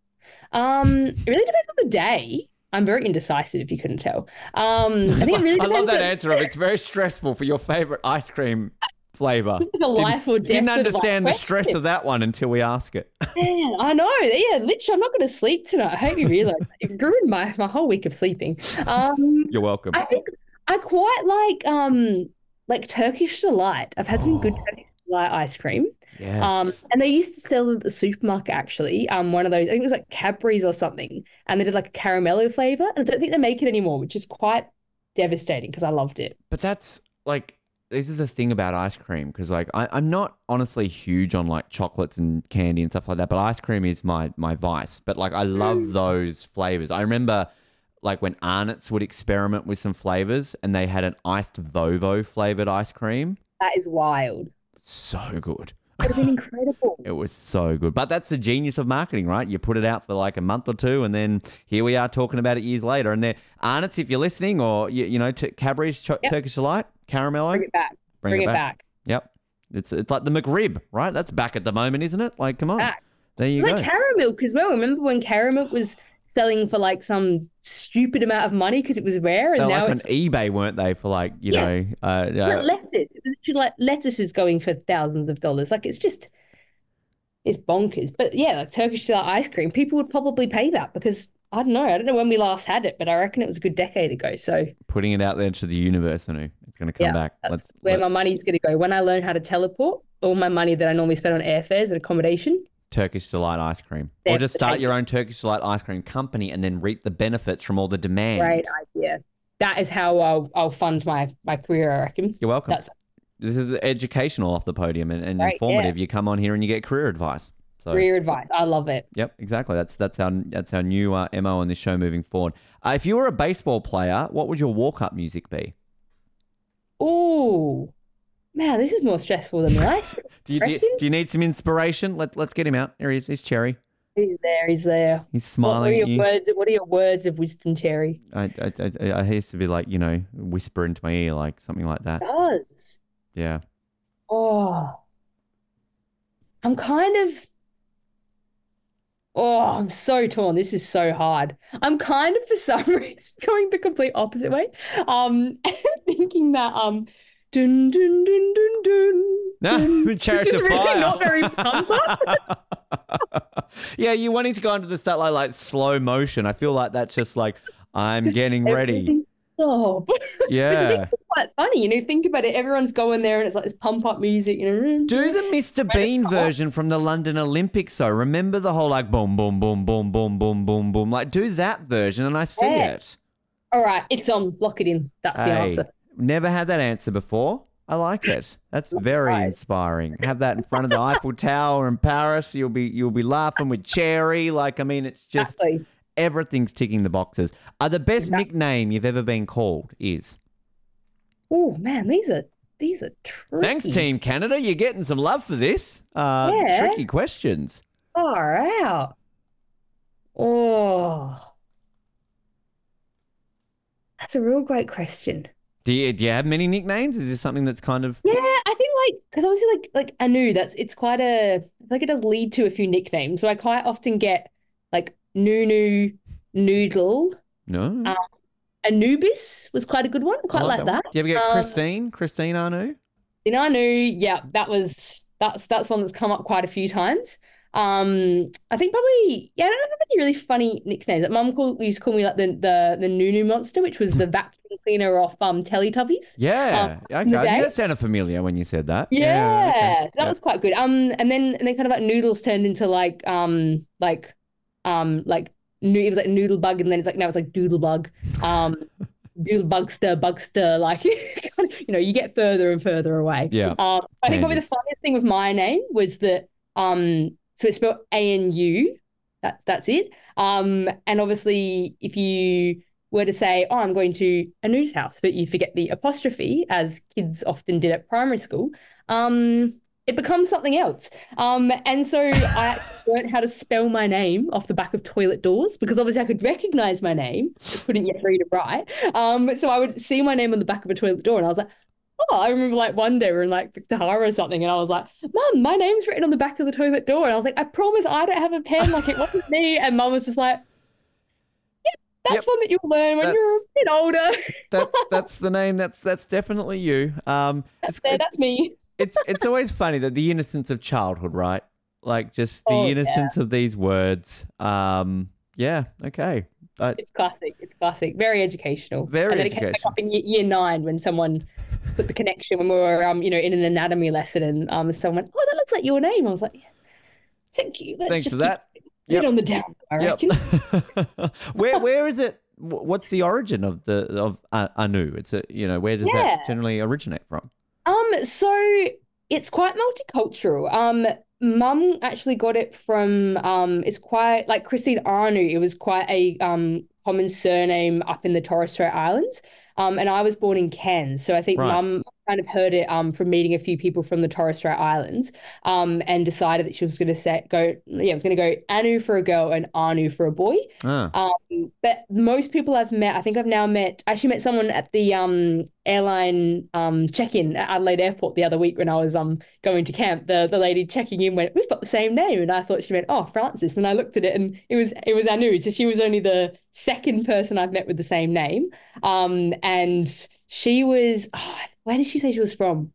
Um, it really depends on the day. I'm very indecisive, if you couldn't tell. Um, I think it really I love that on... answer of it's very stressful for your favorite ice cream flavor. The life or death didn't understand the stress of that one until we ask it. Man, I know. Yeah, literally, I'm not going to sleep tonight. I hope you realize it ruined my, my whole week of sleeping. Um, You're welcome. I think I quite like um like Turkish delight. I've had some oh. good Turkish delight ice cream. Yes. Um, and they used to sell at the supermarket actually. Um, one of those, I think it was like Cadbury's or something, and they did like a caramello flavor. And I don't think they make it anymore, which is quite devastating because I loved it. But that's like this is the thing about ice cream because like I, I'm not honestly huge on like chocolates and candy and stuff like that, but ice cream is my my vice. But like I love mm. those flavors. I remember like when Arnott's would experiment with some flavors and they had an iced Vovo flavored ice cream. That is wild. So good. Would have been incredible. It was so good. But that's the genius of marketing, right? You put it out for like a month or two, and then here we are talking about it years later. And there, Arnott's, if you're listening, or, you, you know, t- Cadbury's Ch- Yep. Turkish Delight, Caramello. Bring it back. Bring Bring, it it, back. back. Yep. It's it's like the McRib, right? That's back at the moment, isn't it? Like, come on. Back. There you It's go. like Caramilk as well. Remember when Caramilk was selling for like some stupid amount of money because it was rare, and They're now like on it's eBay, weren't they? For like, you Yeah. know, uh, like uh, lettuce. It was like lettuce is going for thousands of dollars. Like it's just it's bonkers. But yeah, like Turkish delight ice cream, people would probably pay that because I don't know. I don't know when we last had it, but I reckon it was a good decade ago. So putting it out there to the universe, and it's going to come yeah, back. that's Let's- where my let's- money's going to go. When I learn how to teleport, all my money that I normally spend on airfares and accommodation, Turkish Delight ice cream. Or just start your own Turkish Delight ice cream company and then reap the benefits from all the demand. great idea. That is how I'll I'll fund my my career. I reckon. You're welcome. That's This is educational off the podium and, and Right, informative. You come on here and you get career advice. So, career advice. I love it. yep, exactly. That's that's our that's our new uh, mo on this show moving forward. Uh, if you were a baseball player, what would your walk up music be? Oh, man, this is more stressful than ice. Do you, do you do you need some inspiration? Let let's get him out. Here he is. He's Cherry. He's there. He's there. He's smiling. What are your at you. words? What are your words of wisdom, Cherry? I, I, I, I used to be like, you know, whisper into my ear, like something like that. Does Yeah. oh, I'm kind of oh, I'm so torn. This is so hard. I'm kind of for some reason going the complete opposite way. Um, thinking that um, dun dun dun dun dun. No, dun, Chariots which is of really Fire. not very pump up. yeah, you wanting to go into the start like slow motion. I feel like that's just like I'm Just getting ready. everything Stop. Which I Yeah. think is quite funny. You know, think about it. Everyone's going there and it's like this pump up music. You know, Do the Mr. Bean version from the London Olympics though. Remember the whole like boom boom boom boom boom boom boom boom. Like do that version and I see Yeah. it. All right, it's on. Lock it in. That's the Hey, answer. Never had that answer before. I like it. That's very inspiring. Have that in front of the Eiffel Tower in Paris. You'll be you'll be laughing with Cherry. Like I mean, it's just Exactly. everything's ticking the boxes. Uh, the best nickname you've ever been called is. Oh man, these are these are tricky. Thanks, Team Canada. You're getting some love for this. Uh, Yeah. Tricky questions. Far out. Oh, that's a real great question. Do you, do you have many nicknames? Is this something that's kind of Yeah, I think like because obviously like like Anu, that's it's quite a like it does lead to a few nicknames. So I quite often get like Nunu, Noodle, no? Uh, Anubis was quite a good one. Quite I like one. that. Do you ever get Um, Christine? Christine Anu? In Anu, yeah, that was that's that's one that's come up quite a few times. Um, I think probably yeah, I don't have any really funny nicknames. Like Mum called, used to call me like the the the Nunu monster, which was the vacuum cleaner off um Teletubbies. Yeah. in okay. That sounded familiar when you said that. Yeah, okay. so that Yeah. was quite good. Um, and then and then kind of like noodles turned into like um like um like no, it was like noodle bug, and then it's like now it's like doodle bug. Um, doodle bugster, bugster. Like you know, you get further and further away. Yeah. Um, I think probably the funniest thing with my name was that um, so it's spelled A N U. That's that's it. Um, and obviously, if you were to say, "Oh, I'm going to a news house," but you forget the apostrophe, as kids often did at primary school, um, it becomes something else. Um, and so I learned how to spell my name off the back of toilet doors because obviously I could recognize my name, couldn't yet read or write. Um, so I would see my name on the back of a toilet door, and I was like. Oh, I remember like one day we were in like Tahara or something, and I was like, Mum, my name's written on the back of the toilet door. And I was like, I promise I don't have a pen, like it wasn't me. And Mum was just like, Yep, that's Yep. one that you'll learn when you're a bit older. That's that's the name. That's that's definitely you. Um, it's, There, that's me. it's it's always funny that the innocence of childhood, right? Like just the Oh, yeah. innocence of these words. Um, yeah. Okay. It's classic. It's classic. Very educational. Very and then it came back educational. up in year, year nine when someone put the connection when we were um, you know, in an anatomy lesson and um someone went, Oh, that looks like your name. I was like, Thank you. Let's thanks just for that. Yep. on the down, I Yep. reckon. where where is it? What's the origin of the of uh, Anu? It's a you know where does Yeah. that generally originate from? Um, so it's quite multicultural. Um, mum actually got it from um, it's quite like Christine Anu. It was quite a um common surname up in the Torres Strait Islands. Um, and I was born in Cairns, so I think Right. mum kind of heard it um from meeting a few people from the Torres Strait Islands um and decided that she was going to set go yeah was going to go Anu for a girl and Anu for a boy. Ah. Um, but most people I've met, I think I've now met, I actually met someone at the um airline um check-in at Adelaide Airport the other week when I was um going to camp. The the lady checking in went, "We've got the same name," and I thought she meant, "Oh, Francis." And I looked at it, and it was it was Anu. So she was only the second person I've met with the same name. Um, and she was, oh, where did she say she was from?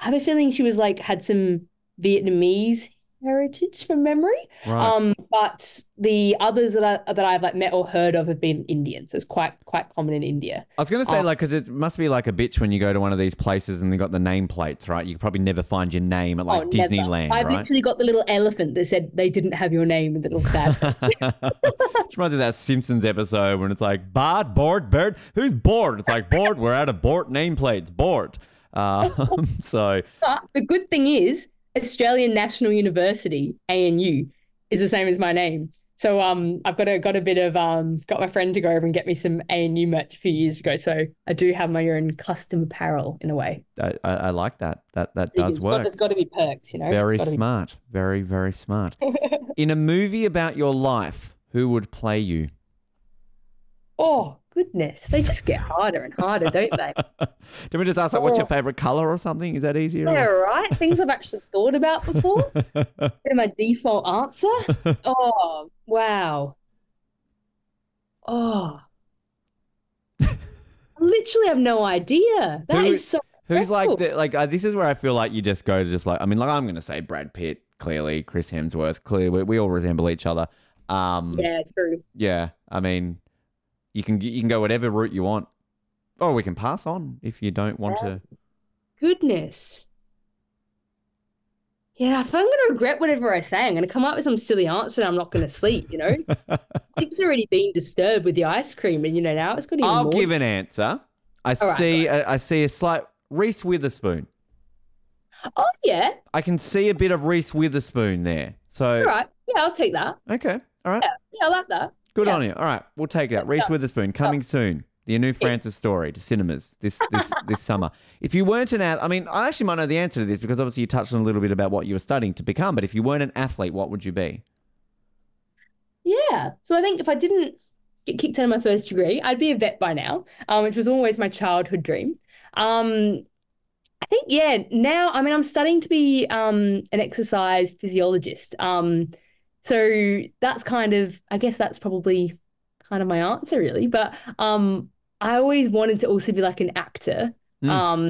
I have a feeling she was like had some Vietnamese heritage from memory. Right. Um, but the others that I, that I've like met or heard of have been Indians. so it's quite quite common in India. I was going to say, Oh. like, because it must be like a bitch when you go to one of these places and they got the nameplates, right? You probably never find your name at like oh, never. Disneyland, I've right? literally got the little elephant that said they didn't have your name in the little sad. Which reminds me of that Simpsons episode when it's like, Bart, bored, bird, who's bored? It's like, bored, we're out of board nameplates, bored. Um, so, But the good thing is, Australian National University (ANU) is the same as my name. So um, I've got a got a bit of um, got my friend to go over and get me some ANU merch a few years ago. So I do have my own custom apparel in a way. I, I, I like that. That that does It's got- work. There's got to be perks, you know. Very Gotta be- smart. Very, very smart. In a movie about your life, who would play you? Oh goodness, they just get harder and harder, don't they? Do we just ask, like, what's your Oh. favorite color or something? Is that easier? Yeah, right. Things I've actually thought about before. They're my default answer. Oh wow. Oh. I literally have no idea. That Who- is so Who's like the like? Uh, this is where I feel like you just go to just like. I mean, like I'm going to say Brad Pitt. Clearly, Chris Hemsworth. Clearly, we, we all resemble each other. Um, Yeah, true. yeah. I mean, you can you can go whatever route you want, Oh, we can pass on if you don't want to. Goodness. Yeah, if I'm going to regret whatever I say, I'm going to come up with some silly answer and I'm not going to sleep, you know? Sleep's already been disturbed with the ice cream, and you know, now it's got even I'll more. give an answer. I All right, see. I, I see a slight Reese Witherspoon. Oh, yeah. I can see a bit of Reese Witherspoon there. So All right. Yeah, I'll take that. okay, all right, Yeah, yeah I like that. Good yeah. on you. All right, we'll take it out. Reese Witherspoon coming soon. The Anu Francis story to cinemas this this this summer. If you weren't an athlete, I mean, I actually might know the answer to this because obviously you touched on a little bit about what you were studying to become. But if you weren't an athlete, what would you be? Yeah. So I think if I didn't get kicked out of my first degree, I'd be a vet by now, um, which was always my childhood dream. Um, I think, yeah, now, I mean, I'm studying to be um, an exercise physiologist. Um, so that's kind of, I guess that's probably kind of my answer, really. But um, I always wanted to also be like an actor. Mm. Um,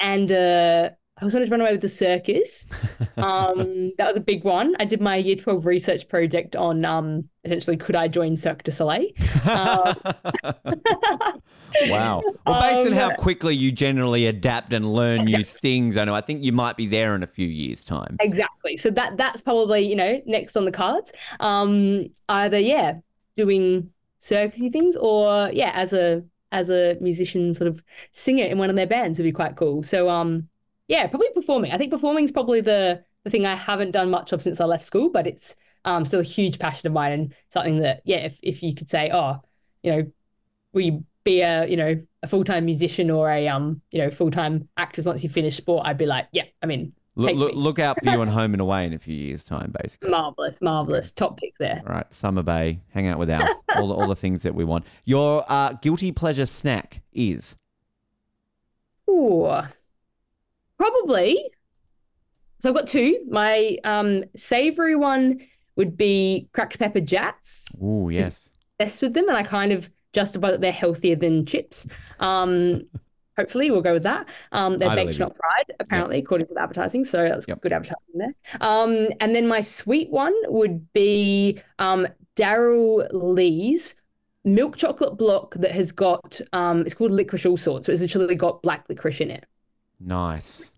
and uh, I was wanted to run away with the circus. Um, that was a big one. I did my year 12 research project on um, essentially could I join Cirque du Soleil? Um, wow. Well, based on Um, how quickly you generally adapt and learn new things, I know I think you might be there in a few years' time. Exactly. So that that's probably, you know, next on the cards. Um, either yeah, doing circusy things or yeah, as a as a musician sort of singer in one of their bands would be quite cool. So um yeah, probably performing. I think performing is probably the the thing I haven't done much of since I left school, but it's um still a huge passion of mine and something that yeah, if if you could say, oh, you know, you be a, you know, a full-time musician or a um, you know, full-time actress once you finish sport, I'd be like, yeah, I mean, Look, look, look out for you on Home and Away in a few years' time, basically. Marvelous, marvelous. Top pick there. All right, Summer Bay, hang out with Alf, all the, all the things that we want. Your uh, guilty pleasure snack is Ooh. Probably. So I've got two. My um savory one would be cracked pepper Jatz. oh yes, Best with them, and I kind of justify that they're healthier than chips. Um, hopefully we'll go with that. Um, they're baked, not fried, apparently, according to the advertising. So that's Yep. good advertising there. Um, and then my sweet one would be um Darrell Lea's milk chocolate block that has got um it's called licorice all sorts. So it's literally got black licorice in it. nice.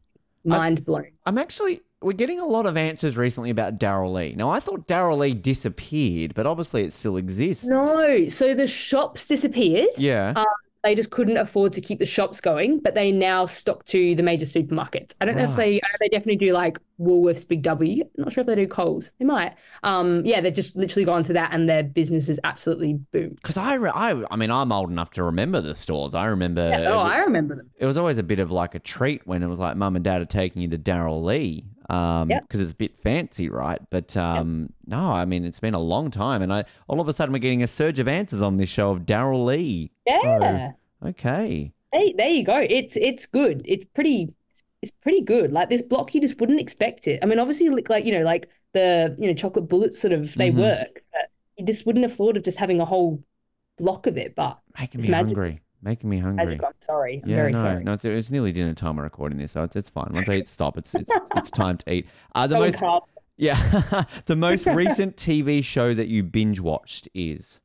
Mind blown. I'm actually we're getting a lot of answers recently about Darrell Lea. Now I thought Darrell Lea disappeared, but obviously it still exists. No, so the shops disappeared. Yeah. Um, they just couldn't afford to keep the shops going, but they now stock to the major supermarkets. I don't know if they, they definitely do like Woolworths, Big W. I'm not sure if they do Coles. They might. Um, yeah, they've just literally gone to that, and their business is absolutely boomed. Because I, re- I, I mean, I'm old enough to remember the stores. I remember. Yeah, oh, wa- I remember them. it was always a bit of like a treat when it was like mum and dad are taking you to Darrell Lea. Um, because Yep. it's a bit fancy, right? But um, no, I mean it's been a long time, and I all of a sudden we're getting a surge of answers on this show of Darrell Lea. Yeah. Okay, Hey, there you go. It's it's good. It's pretty it's pretty good. Like this block, you just wouldn't expect it. I mean, obviously, like, like you know, like the you know chocolate bullets sort of they Mhm. work, but you just wouldn't have thought of just having a whole block of it. But making me magic. hungry, making me hungry. magic, I'm sorry. I'm Yeah, very no, sorry. no, it's, it's nearly dinner time. We're recording this, so it's, it's fine. Once I hit stop, it's it's it's time to eat. Uh, the Go most yeah, the most recent TV show that you binge watched is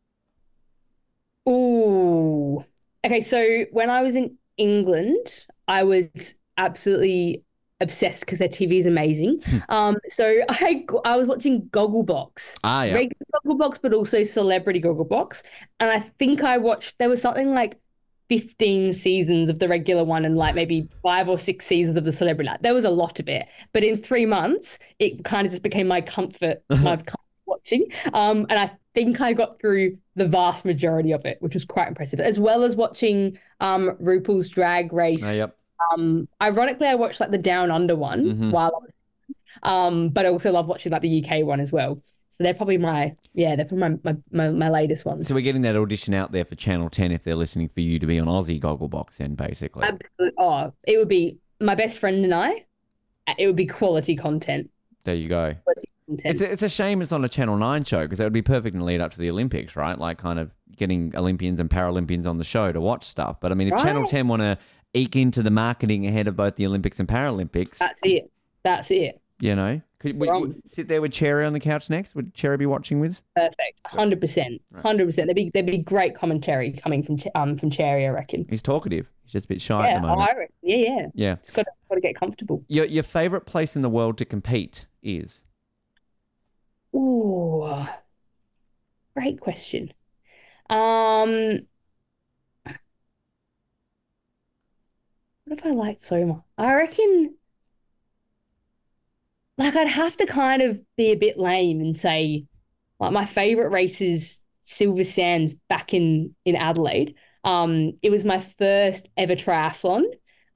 Ooh. Okay, so when I was in England, I was absolutely obsessed because their TV is amazing. Hmm. Um, so I I was watching Gogglebox. ah yeah. regular Gogglebox, but also Celebrity Gogglebox. And I think I watched, there was something like 15 seasons of the regular one and like maybe five or six seasons of the Celebrity. Like, there was a lot of it. But in three months, it kind of just became my comfort, my comfort watching. Um, and I think I got through the vast majority of it, which was quite impressive, as well as watching um, RuPaul's Drag Race. Ah, yep. Um, ironically, I watched like the Down Under one Mhm. while I was, um, but I also love watching like the UK one as well. So they're probably my, yeah, they're probably my my, my, latest ones. So we're getting that audition out there for Channel Ten if they're listening for you to be on Aussie Gogglebox, then basically. Absolute- oh, it would be my best friend and I. uh, It would be quality content. there you go. It's a, it's a shame it's on a Channel 9 show because that would be perfect in lead up to the Olympics, right? Like kind of getting Olympians and Paralympians on the show to watch stuff. But I mean, if Channel 10 want to eke into the marketing ahead of both the Olympics and Paralympics, That's it. That's it. You know, could would, would sit there with Cherry on the couch next? Would Cherry be watching with? Perfect. Hundred percent. Hundred percent. There'd be there'd be great commentary coming from um from Cherry, I reckon. He's talkative. He's just a bit shy at the moment. I reckon. Yeah, yeah. Yeah. Just got to got to get comfortable. Your, your favorite place in the world to compete is? Ooh, great question. Um, what have I liked so much? I reckon, like, I'd have to kind of be a bit lame and say, like, my favorite race is Silver Sands back in in Adelaide. Um, it was my first ever triathlon.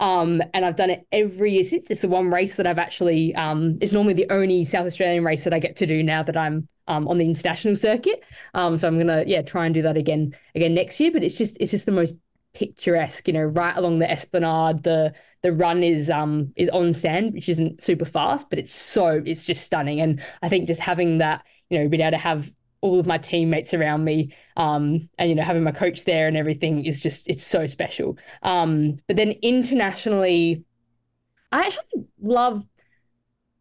Um, and I've done it every year since. It's the one race that I've actually, um, it's normally the only South Australian race that I get to do now that I'm um, on the international circuit. Um, so I'm gonna, yeah, try and do that again again next year. But it's just, it's just the most picturesque, you know, right along the Esplanade. The the run is um is on sand, which isn't super fast, but it's so it's just stunning. And I think just having that, you know, being able to have all of my teammates around me um and you know having my coach there and everything is just it's so special um but then internationally i actually love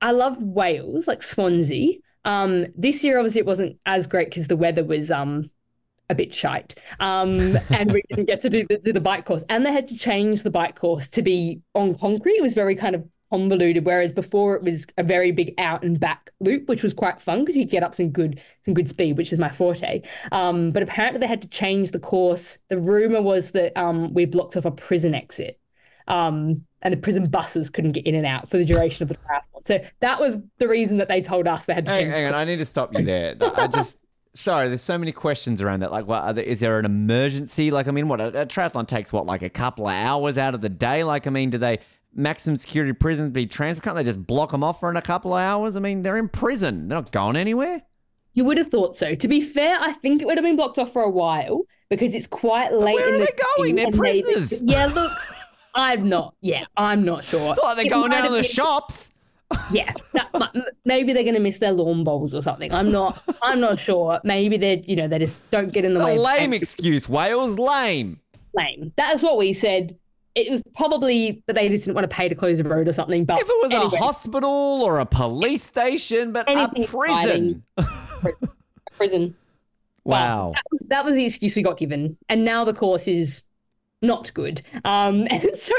i love wales like swansea um this year obviously it wasn't as great because the weather was um a bit shite um and we didn't get to do the, do the bike course. And they had to change the bike course to be on concrete. It was very kind of convoluted whereas before it was a very big out and back loop which was quite fun because you get up some good some good speed which is my forte. Um but apparently they had to change the course. The rumor was that um we blocked off a prison exit um and the prison buses couldn't get in and out for the duration of the triathlon. So that was the reason that they told us they had to Hang, change hang on, I need to stop you there. I just sorry, there's so many questions around that. Like, what are there, is there an emergency? Like, I mean, what a, a triathlon takes what, like a couple of hours out of the day? Like, I mean, do they maximum security prisons be transferred? Can't they just block them off for in a couple of hours? I mean, they're in prison. They're not going anywhere. You would have thought so. To be fair, I think it would have been blocked off for a while because it's quite late where in are the they going? They're and they- prisoners. yeah, look, I'm not. Yeah, I'm not sure. It's like they're It going down to the been- shops. Yeah, that, maybe they're going to miss their lawn bowls or something. I'm not. I'm not sure. Maybe they're. You know, they just don't get in the It's way. a lame excuse, Wales. Lame. lame. That is what we said. It was probably that they just didn't want to pay to close the road or something. But If it was anyway, a hospital or a police station, but a prison. prison. wow. That was, that was the excuse we got given, and now the course is not good. Um, and so,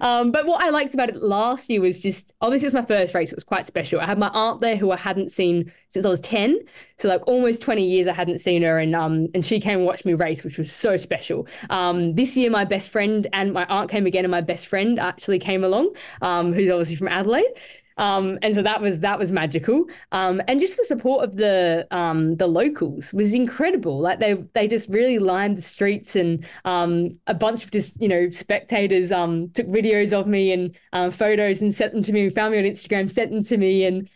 um, but what I liked about it last year was just obviously it was my first race. It was quite special. I had my aunt there who I hadn't seen since I was 10. So like almost 20 years I hadn't seen her and um and she came and watched me race, which was so special. Um, this year my best friend and my aunt came again and my best friend actually came along, um, who's obviously from Adelaide. Um, and so that was that was magical. Um, and just the support of the um, the locals was incredible. Like they they just really lined the streets, and um, a bunch of just you know spectators um, took videos of me and uh, photos and sent them to me. Found me on Instagram, sent them to me, and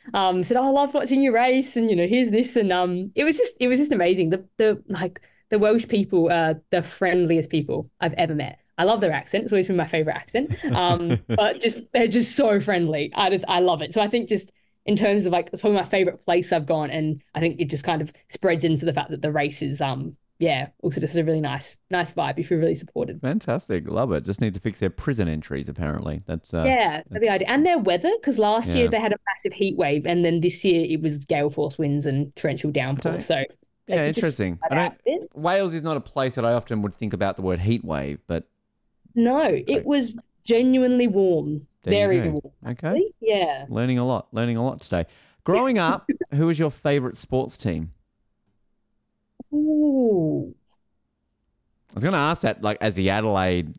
said, "Oh, I love watching your race," and you know, here's this, and it was just it was just amazing. The the like the Welsh people are the friendliest people I've ever met. I love their accent. It's always been my favorite accent. Um, but just they're just so friendly. I just I love it. So I think just in terms of like probably my favorite place I've gone, and I think it just kind of spreads into the fact that the race is um yeah also just a really nice nice vibe if you're really supported. Fantastic, love it. Just need to fix their prison entries. Apparently, that's uh, yeah, that's the idea, and their weather because last Yeah. year they had a massive heat wave, and then this year it was gale force winds and torrential downpour. Okay. So yeah, interesting. I don't. Wales is not a place that I often would think about the word heat wave, but No, Right. it was genuinely warm, There very warm. okay. Yeah. Learning a lot, learning a lot today. Growing up, who was your favorite sports team? Ooh. I was going to ask that, like, as the Adelaide,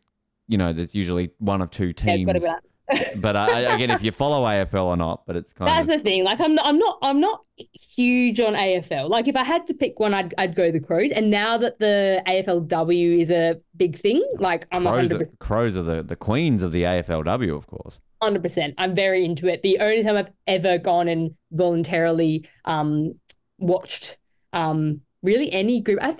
you know, there's usually one of two teams. that. but uh, again, if you follow AFL or not, but it's kind of That's of the thing. Like I'm not, I'm not, I'm not huge on AFL. Like if I had to pick one, I'd, I'd go the Crows. And now that the AFLW is a big thing, like I'm crows. 100 Are, crows are the, the queens of the AFLW, of course. hundred percent. I'm very into it. The only time I've ever gone and voluntarily um watched um really any group. I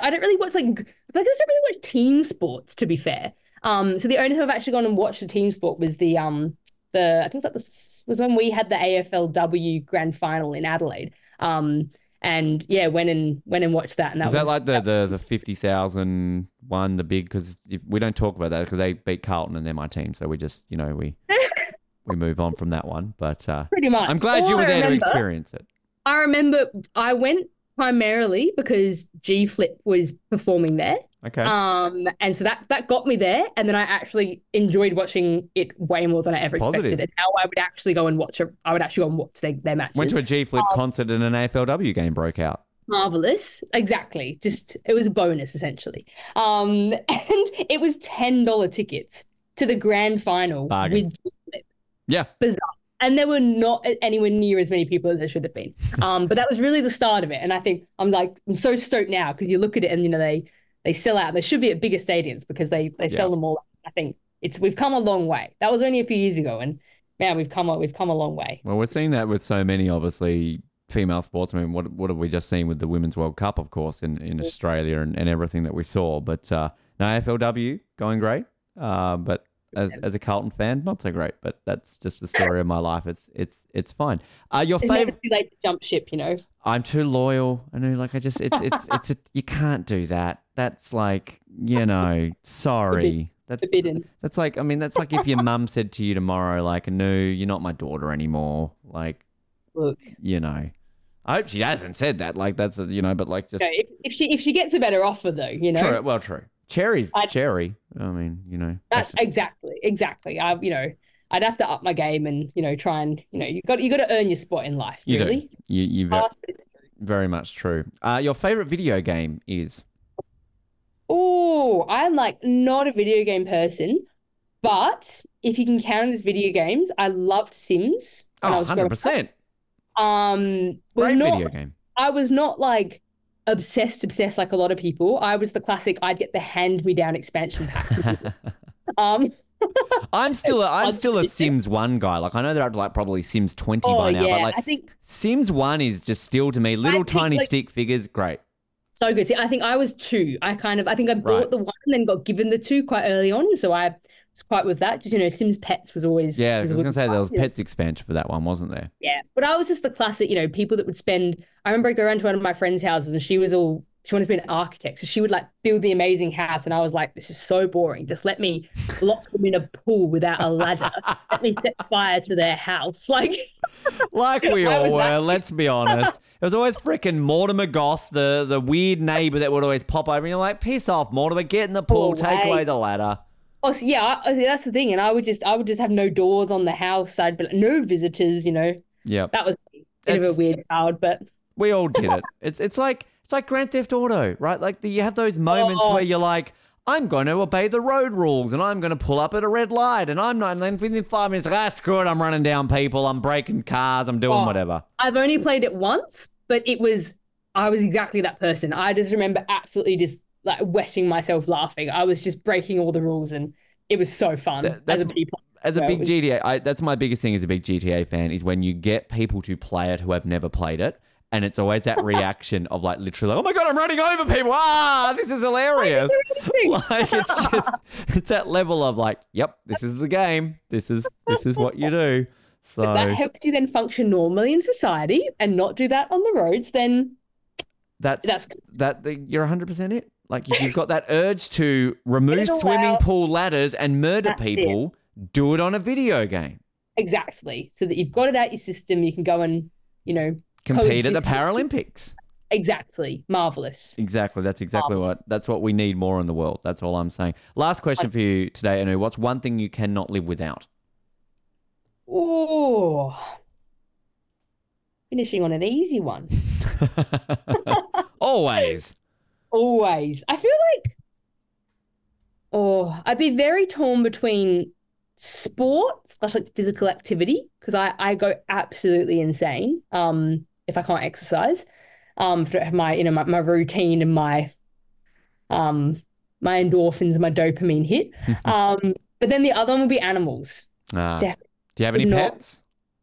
I don't really watch like like I don't really watch team sports to be fair. Um, so the only time I've actually gone and watched a team sport was the um the I think it was like the was when we had the AFLW grand final in Adelaide. Um, and yeah, went and went and watched that. And that Is that was like the the, the fifty thousand one, the big? Because we don't talk about that because they beat Carlton and they're my team, so we just you know we we move on from that one. But uh, pretty much. I'm glad you were there to experience it. I remember I went primarily because G Flip was performing there. Okay, Um, and so that that got me there, and then I actually enjoyed watching it way more than I ever Positive. expected. And now I would actually go and watch a, I would actually go and watch their, their matches. went to a G Flip um, concert and an AFLW game broke out. Marvelous, exactly. Just it was a bonus essentially. Um, and it was ten dollar tickets to the grand final Bargain. with G Flip. Yeah, Bizarre. And there were not anywhere near as many people as there should have been. Um, but that was really the start of it. And I think I'm like I'm so stoked now because you look at it and you know they they sell out. They should be at bigger stadiums because they they sell Yeah. them all. I think it's we've come a long way. That was only a few years ago, and man, we've come a, we've come a long way. well, we're seeing that with so many obviously female sportsmen. What what have we just seen with the Women's World Cup, of course, in, in Australia and, and everything that we saw. But uh, no AFLW going great. Uh, but as, as a Carlton fan, not so great. But that's just the story of my life. It's it's it's fine. Uh, your It's never favorite? too late to jump ship, you know. I'm too loyal. I know, like I just it's it's it's a, you can't do that. That's like you know, sorry. That's Forbidden. that's like I mean that's like if your mum said to you tomorrow, like, no, you're not my daughter anymore. Like Look, you know, I hope she hasn't said that. Like that's a, you know, but like just okay, if, if she if she gets a better offer though, you know, true. Well, true. Cherry's I- cherry. I mean, you know, that's exactly exactly. I you know I'd have to up my game and you know try and you know you got you got to earn your spot in life. you really. do. You you ve- Fast, but it's true. very much true. Uh, your favorite video game is Oh, I'm like not a video game person, but if you can count as video games, I loved Sims oh, was growing 100 percent. Um, was Great not video game. I was not like obsessed, obsessed like a lot of people. I was the classic. I'd get the hand me down expansion pack. um, I'm still a, I'm still a Sims one guy. Like I know they're up to like probably Sims 20 oh by now, yeah, but like I think Sims one is just still to me little think, tiny like- stick figures. Great. so good. See, I think I was two. I kind of, I think I bought Right. the one and then got given the two quite early on. So I quite with that. Just you know, Sims Pets was always Yeah, I was gonna say there was know. pets expansion for that one, wasn't there? Yeah, but I was just the classic, you know, people that would spend. I remember I go around to one of my friends' houses, and she was all she wanted to be an architect, so she would like build the amazing house, and I was like, this is so boring. Just let me lock them in a pool without a ladder. let me set fire to their house, like. Like we all were. that? Let's be honest. It was always freaking Mortimer Goth, the the weird neighbor that would always pop over. And you're like, piss off, Mortimer, get in the pool, take away the ladder. Oh, so yeah, I, I- that's the thing. And I would just, I would just have no doors on the house. I'd be like, no visitors. You know, Yeah, that was a bit of a weird child, but We all did it. It's it's like it's like Grand Theft Auto, right? Like the, you have those moments Oh. where you're like, I'm going to obey the road rules, and I'm going to pull up at a red light, and I'm not. And within five minutes, ah, screw it, I'm running down people, I'm breaking cars, I'm doing Oh. whatever. I've only played it once, but it was I was exactly that person. I just remember absolutely just like wetting myself laughing. I was just breaking all the rules and it was so fun That- as a people. As a So big was- GTA, I, that's my biggest thing as a big GTA fan is when you get people to play it who have never played it. And it's always that reaction of like literally, oh my god, I'm running over people! Ah, this is hilarious. like it's just it's that level of like, yep, this is the game. This is this is what you do. So That helps you then function normally in society and not do that on the roads, then that's that's that you're 100% it. Like if you've got that urge to remove it swimming out. pool ladders and murder That's it. people, do it on a video game. exactly. So that you've got it out your system, you can go and, you know, Compete at the Paralympics. exactly. Marvelous. Exactly. That's exactly Um, what that's what we need more in the world. That's all I'm saying. Last question for you today, Anu. What's one thing you cannot live without? Oh. Finishing on an easy one. Always. Always. I feel like, oh, I'd be very torn between sport slash like physical activity because I, I go absolutely insane um if I can't exercise. Um, if I don't have my you know my, my routine and my um my endorphins, and my dopamine hit. Um, but then the other one would be animals. Ah. Def- Do you have any not- pets?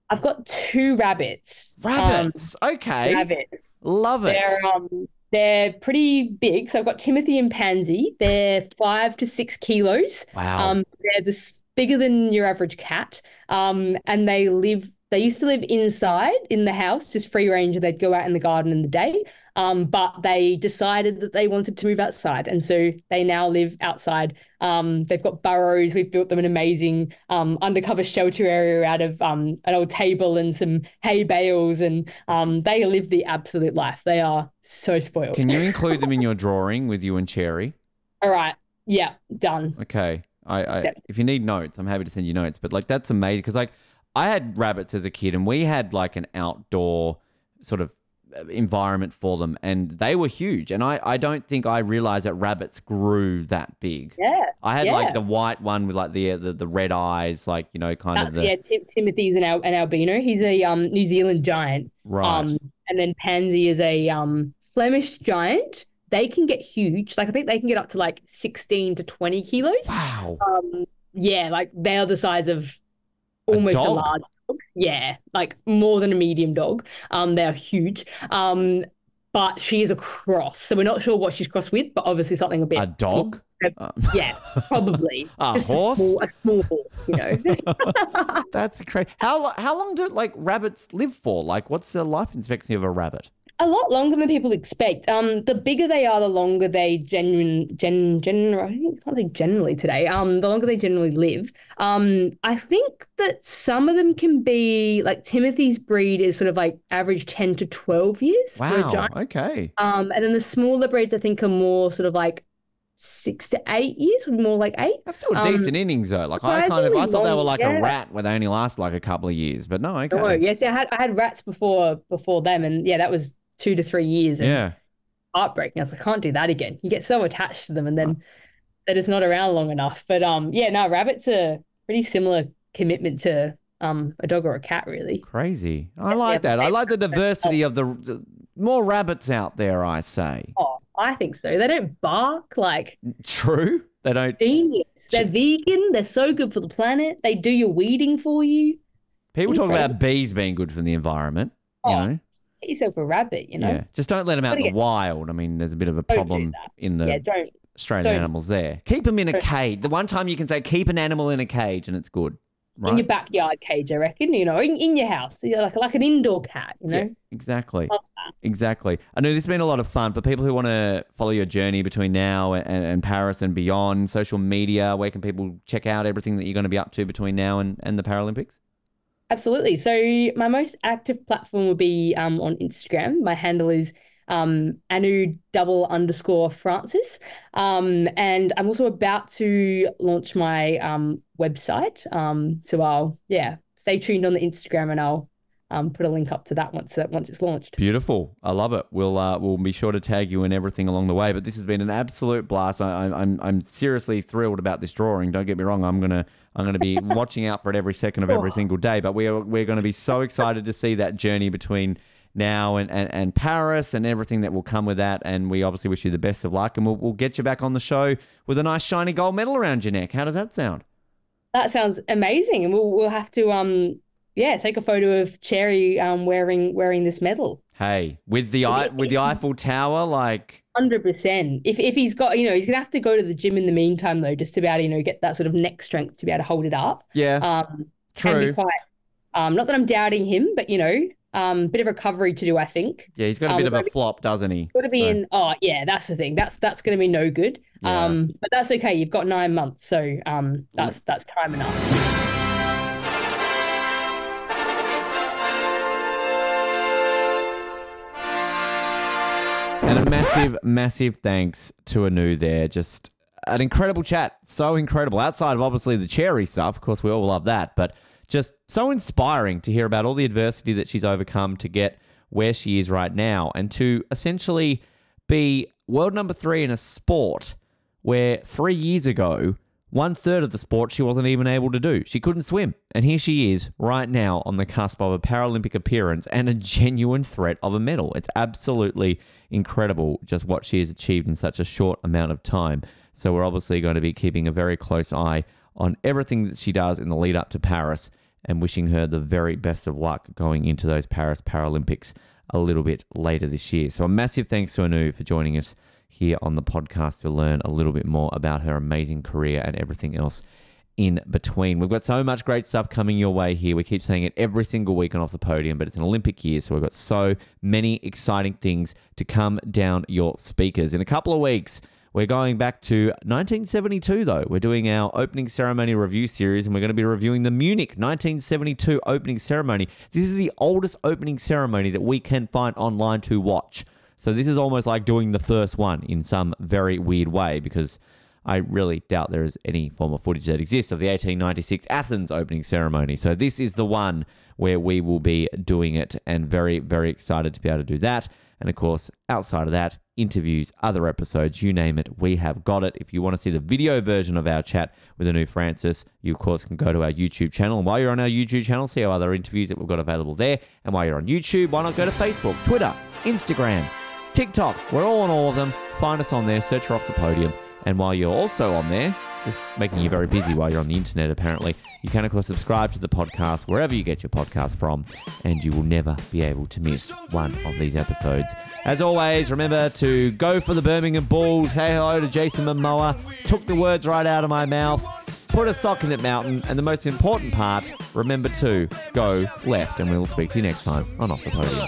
I've got two rabbits. Um, Rabbits. okay. rabbits. Love it. They're um they're pretty big. So I've got Timothy and Pansy. They're five to six kilos. wow. Um, they're this bigger than your average cat. Um, and they live. They used to live inside in the house, just free range. They'd go out in the garden in the day. Um, but they decided that they wanted to move outside, and so they now live outside. Um, they've got burrows. We've built them an amazing um, undercover shelter area out of um, an old table and some hay bales, and um, they live the absolute life. They are so spoiled. Can you include them in your drawing with you and Cherry? All right, yeah, done. Okay. I, I if you need notes, I'm happy to send you notes. But like that's amazing because like I had rabbits as a kid and we had like an outdoor sort of environment for them and they were huge and I, I don't think I realized that rabbits grew that big. Yeah, I had yeah. like the white one with like the the, the red eyes, like you know, kind of the yeah. Tim- Timothy's an, al- an albino. He's a um New Zealand giant. right. Um, and then Pansy is a um Flemish giant. They can get huge. Like I think they can get up to like 16 to 20 kilos. wow. Um, yeah, like they are the size of almost a, dog? large. Yeah, like more than a medium dog. Um, they are huge. Um, but she is a cross, so we're not sure what she's crossed with, but obviously something a bit A dog? small. Um, Yeah, probably. A Just horse? a small, a small horse, you know. That's crazy. How how long do like rabbits live for? Like, what's the life expectancy of a rabbit? A lot longer than people expect. Um, the bigger they are, the longer they genuine gen gen I can't think generally today. Um, the longer they generally live. Um, I think that some of them can be like Timothy's breed is sort of like average 10 to 12 years for a Wow. Okay. Um, and then the smaller breeds I think are more sort of like six to eight years, more like eight. That's still Um, decent innings though. Like I kind of I thought they were like yeah. a rat where they only last like a couple of years, but no, okay. Oh, yes, yeah, I had I had rats before before them, and yeah, that was two to three years. And Yeah. heartbreaking. I was like, I can't do that again. You get so attached to them and then they're just not around long enough. But um yeah, no, rabbits are pretty similar commitment to um a dog or a cat really. Crazy. I like that. I like the diversity of the, the more rabbits out there. I say. Oh, I think so. They don't bark like True. They don't. genius. They're vegan, they're so good for the planet. They do your weeding for you. People talk about bees being good for the environment. You Oh, know. Get yourself a rabbit, you know? Yeah. Just don't let them out in the get- wild. I mean, there's a bit of a do problem in the Yeah, don't Australian don't- animals there. Keep them in a cage. The one time you can say keep an animal in a cage and it's good. Right. in your backyard cage, I reckon, you know, in, in your house. Like like an indoor cat, you know? Yeah, exactly. Exactly. I know this has been a lot of fun for people who want to follow your journey between now and, and Paris and beyond. Social media, where can people check out everything that you're going to be up to between now and, and the Paralympics? Absolutely. So my most active platform will be um, on Instagram. My handle is um, Anu double underscore Francis. Um, and I'm also about to launch my um, website. Um, so I'll, yeah, stay tuned on the Instagram and I'll um, put a link up to that once uh, once it's launched. Beautiful. I love it. We'll uh, we'll be sure to tag you and everything along the way. But this has been an absolute blast. I, I, I'm I'm seriously thrilled about this drawing. Don't get me wrong. I'm gonna I'm gonna be watching out for it every second of every single day. But we are we're going to be so excited to see that journey between now and, and, and Paris and everything that will come with that. And we obviously wish you the best of luck. And we'll, we'll get you back on the show with a nice shiny gold medal around your neck. How does that sound? That sounds amazing. And we'll we'll have to um yeah, take a photo of Cherry um, wearing wearing this medal. Hey, with the I, with the Eiffel Tower, like hundred percent. If if he's got, you know, he's gonna have to go to the gym in the meantime though, just to be able to, you know, get that sort of neck strength to be able to hold it up. Yeah, um, true. Be quite. Um, not that I'm doubting him, but you know, um, bit of recovery to do, I think. Yeah, he's got a bit um, of a flop, doesn't he? Got to be so. in. Oh, yeah, that's the thing. That's that's going to be no good. Yeah. Um, but that's okay. You've got nine months, so um, that's that's time enough. And a massive, massive thanks to Anu there. Just an incredible chat. So incredible. Outside of obviously the cherry stuff, of course, we all love that, but just so inspiring to hear about all the adversity that she's overcome to get where she is right now and to essentially be world number three in a sport where three years ago one third of the sport she wasn't even able to do. She couldn't swim. And here she is right now on the cusp of a Paralympic appearance and a genuine threat of a medal. It's absolutely incredible just what she has achieved in such a short amount of time. So we're obviously going to be keeping a very close eye on everything that she does in the lead up to Paris and wishing her the very best of luck going into those Paris Paralympics a little bit later this year. So a massive thanks to Anu for joining us here on the podcast to learn a little bit more about her amazing career and everything else in between. We've got so much great stuff coming your way here. We keep saying it every single week on Off the Podium, but it's an Olympic year, so we've got so many exciting things to come down your speakers. In a couple of weeks, we're going back to 1972, though. We're doing our opening ceremony review series, and we're going to be reviewing the Munich 1972 opening ceremony. This is the oldest opening ceremony that we can find online to watch. So this is almost like doing the first one in some very weird way because I really doubt there is any form of footage that exists of the 1896 Athens opening ceremony. So this is the one where we will be doing it and very, very excited to be able to do that. And of course, outside of that, interviews, other episodes, you name it, we have got it. If you want to see the video version of our chat with Anu Francis, you of course can go to our YouTube channel. And while you're on our YouTube channel, see our other interviews that we've got available there. And while you're on YouTube, why not go to Facebook, Twitter, Instagram, TikTok. We're all on all of them. Find us on there, search for Off the Podium. And while you're also on there, just making you very busy while you're on the internet, apparently, you can, of course, subscribe to the podcast wherever you get your podcast from, and you will never be able to miss one of these episodes. As always, remember to go for the Birmingham Bulls. Say hello to Jason Momoa. Took the words right out of my mouth. Put a sock in it, Mountain. And the most important part, remember to go left. And we'll speak to you next time on Off the Podium.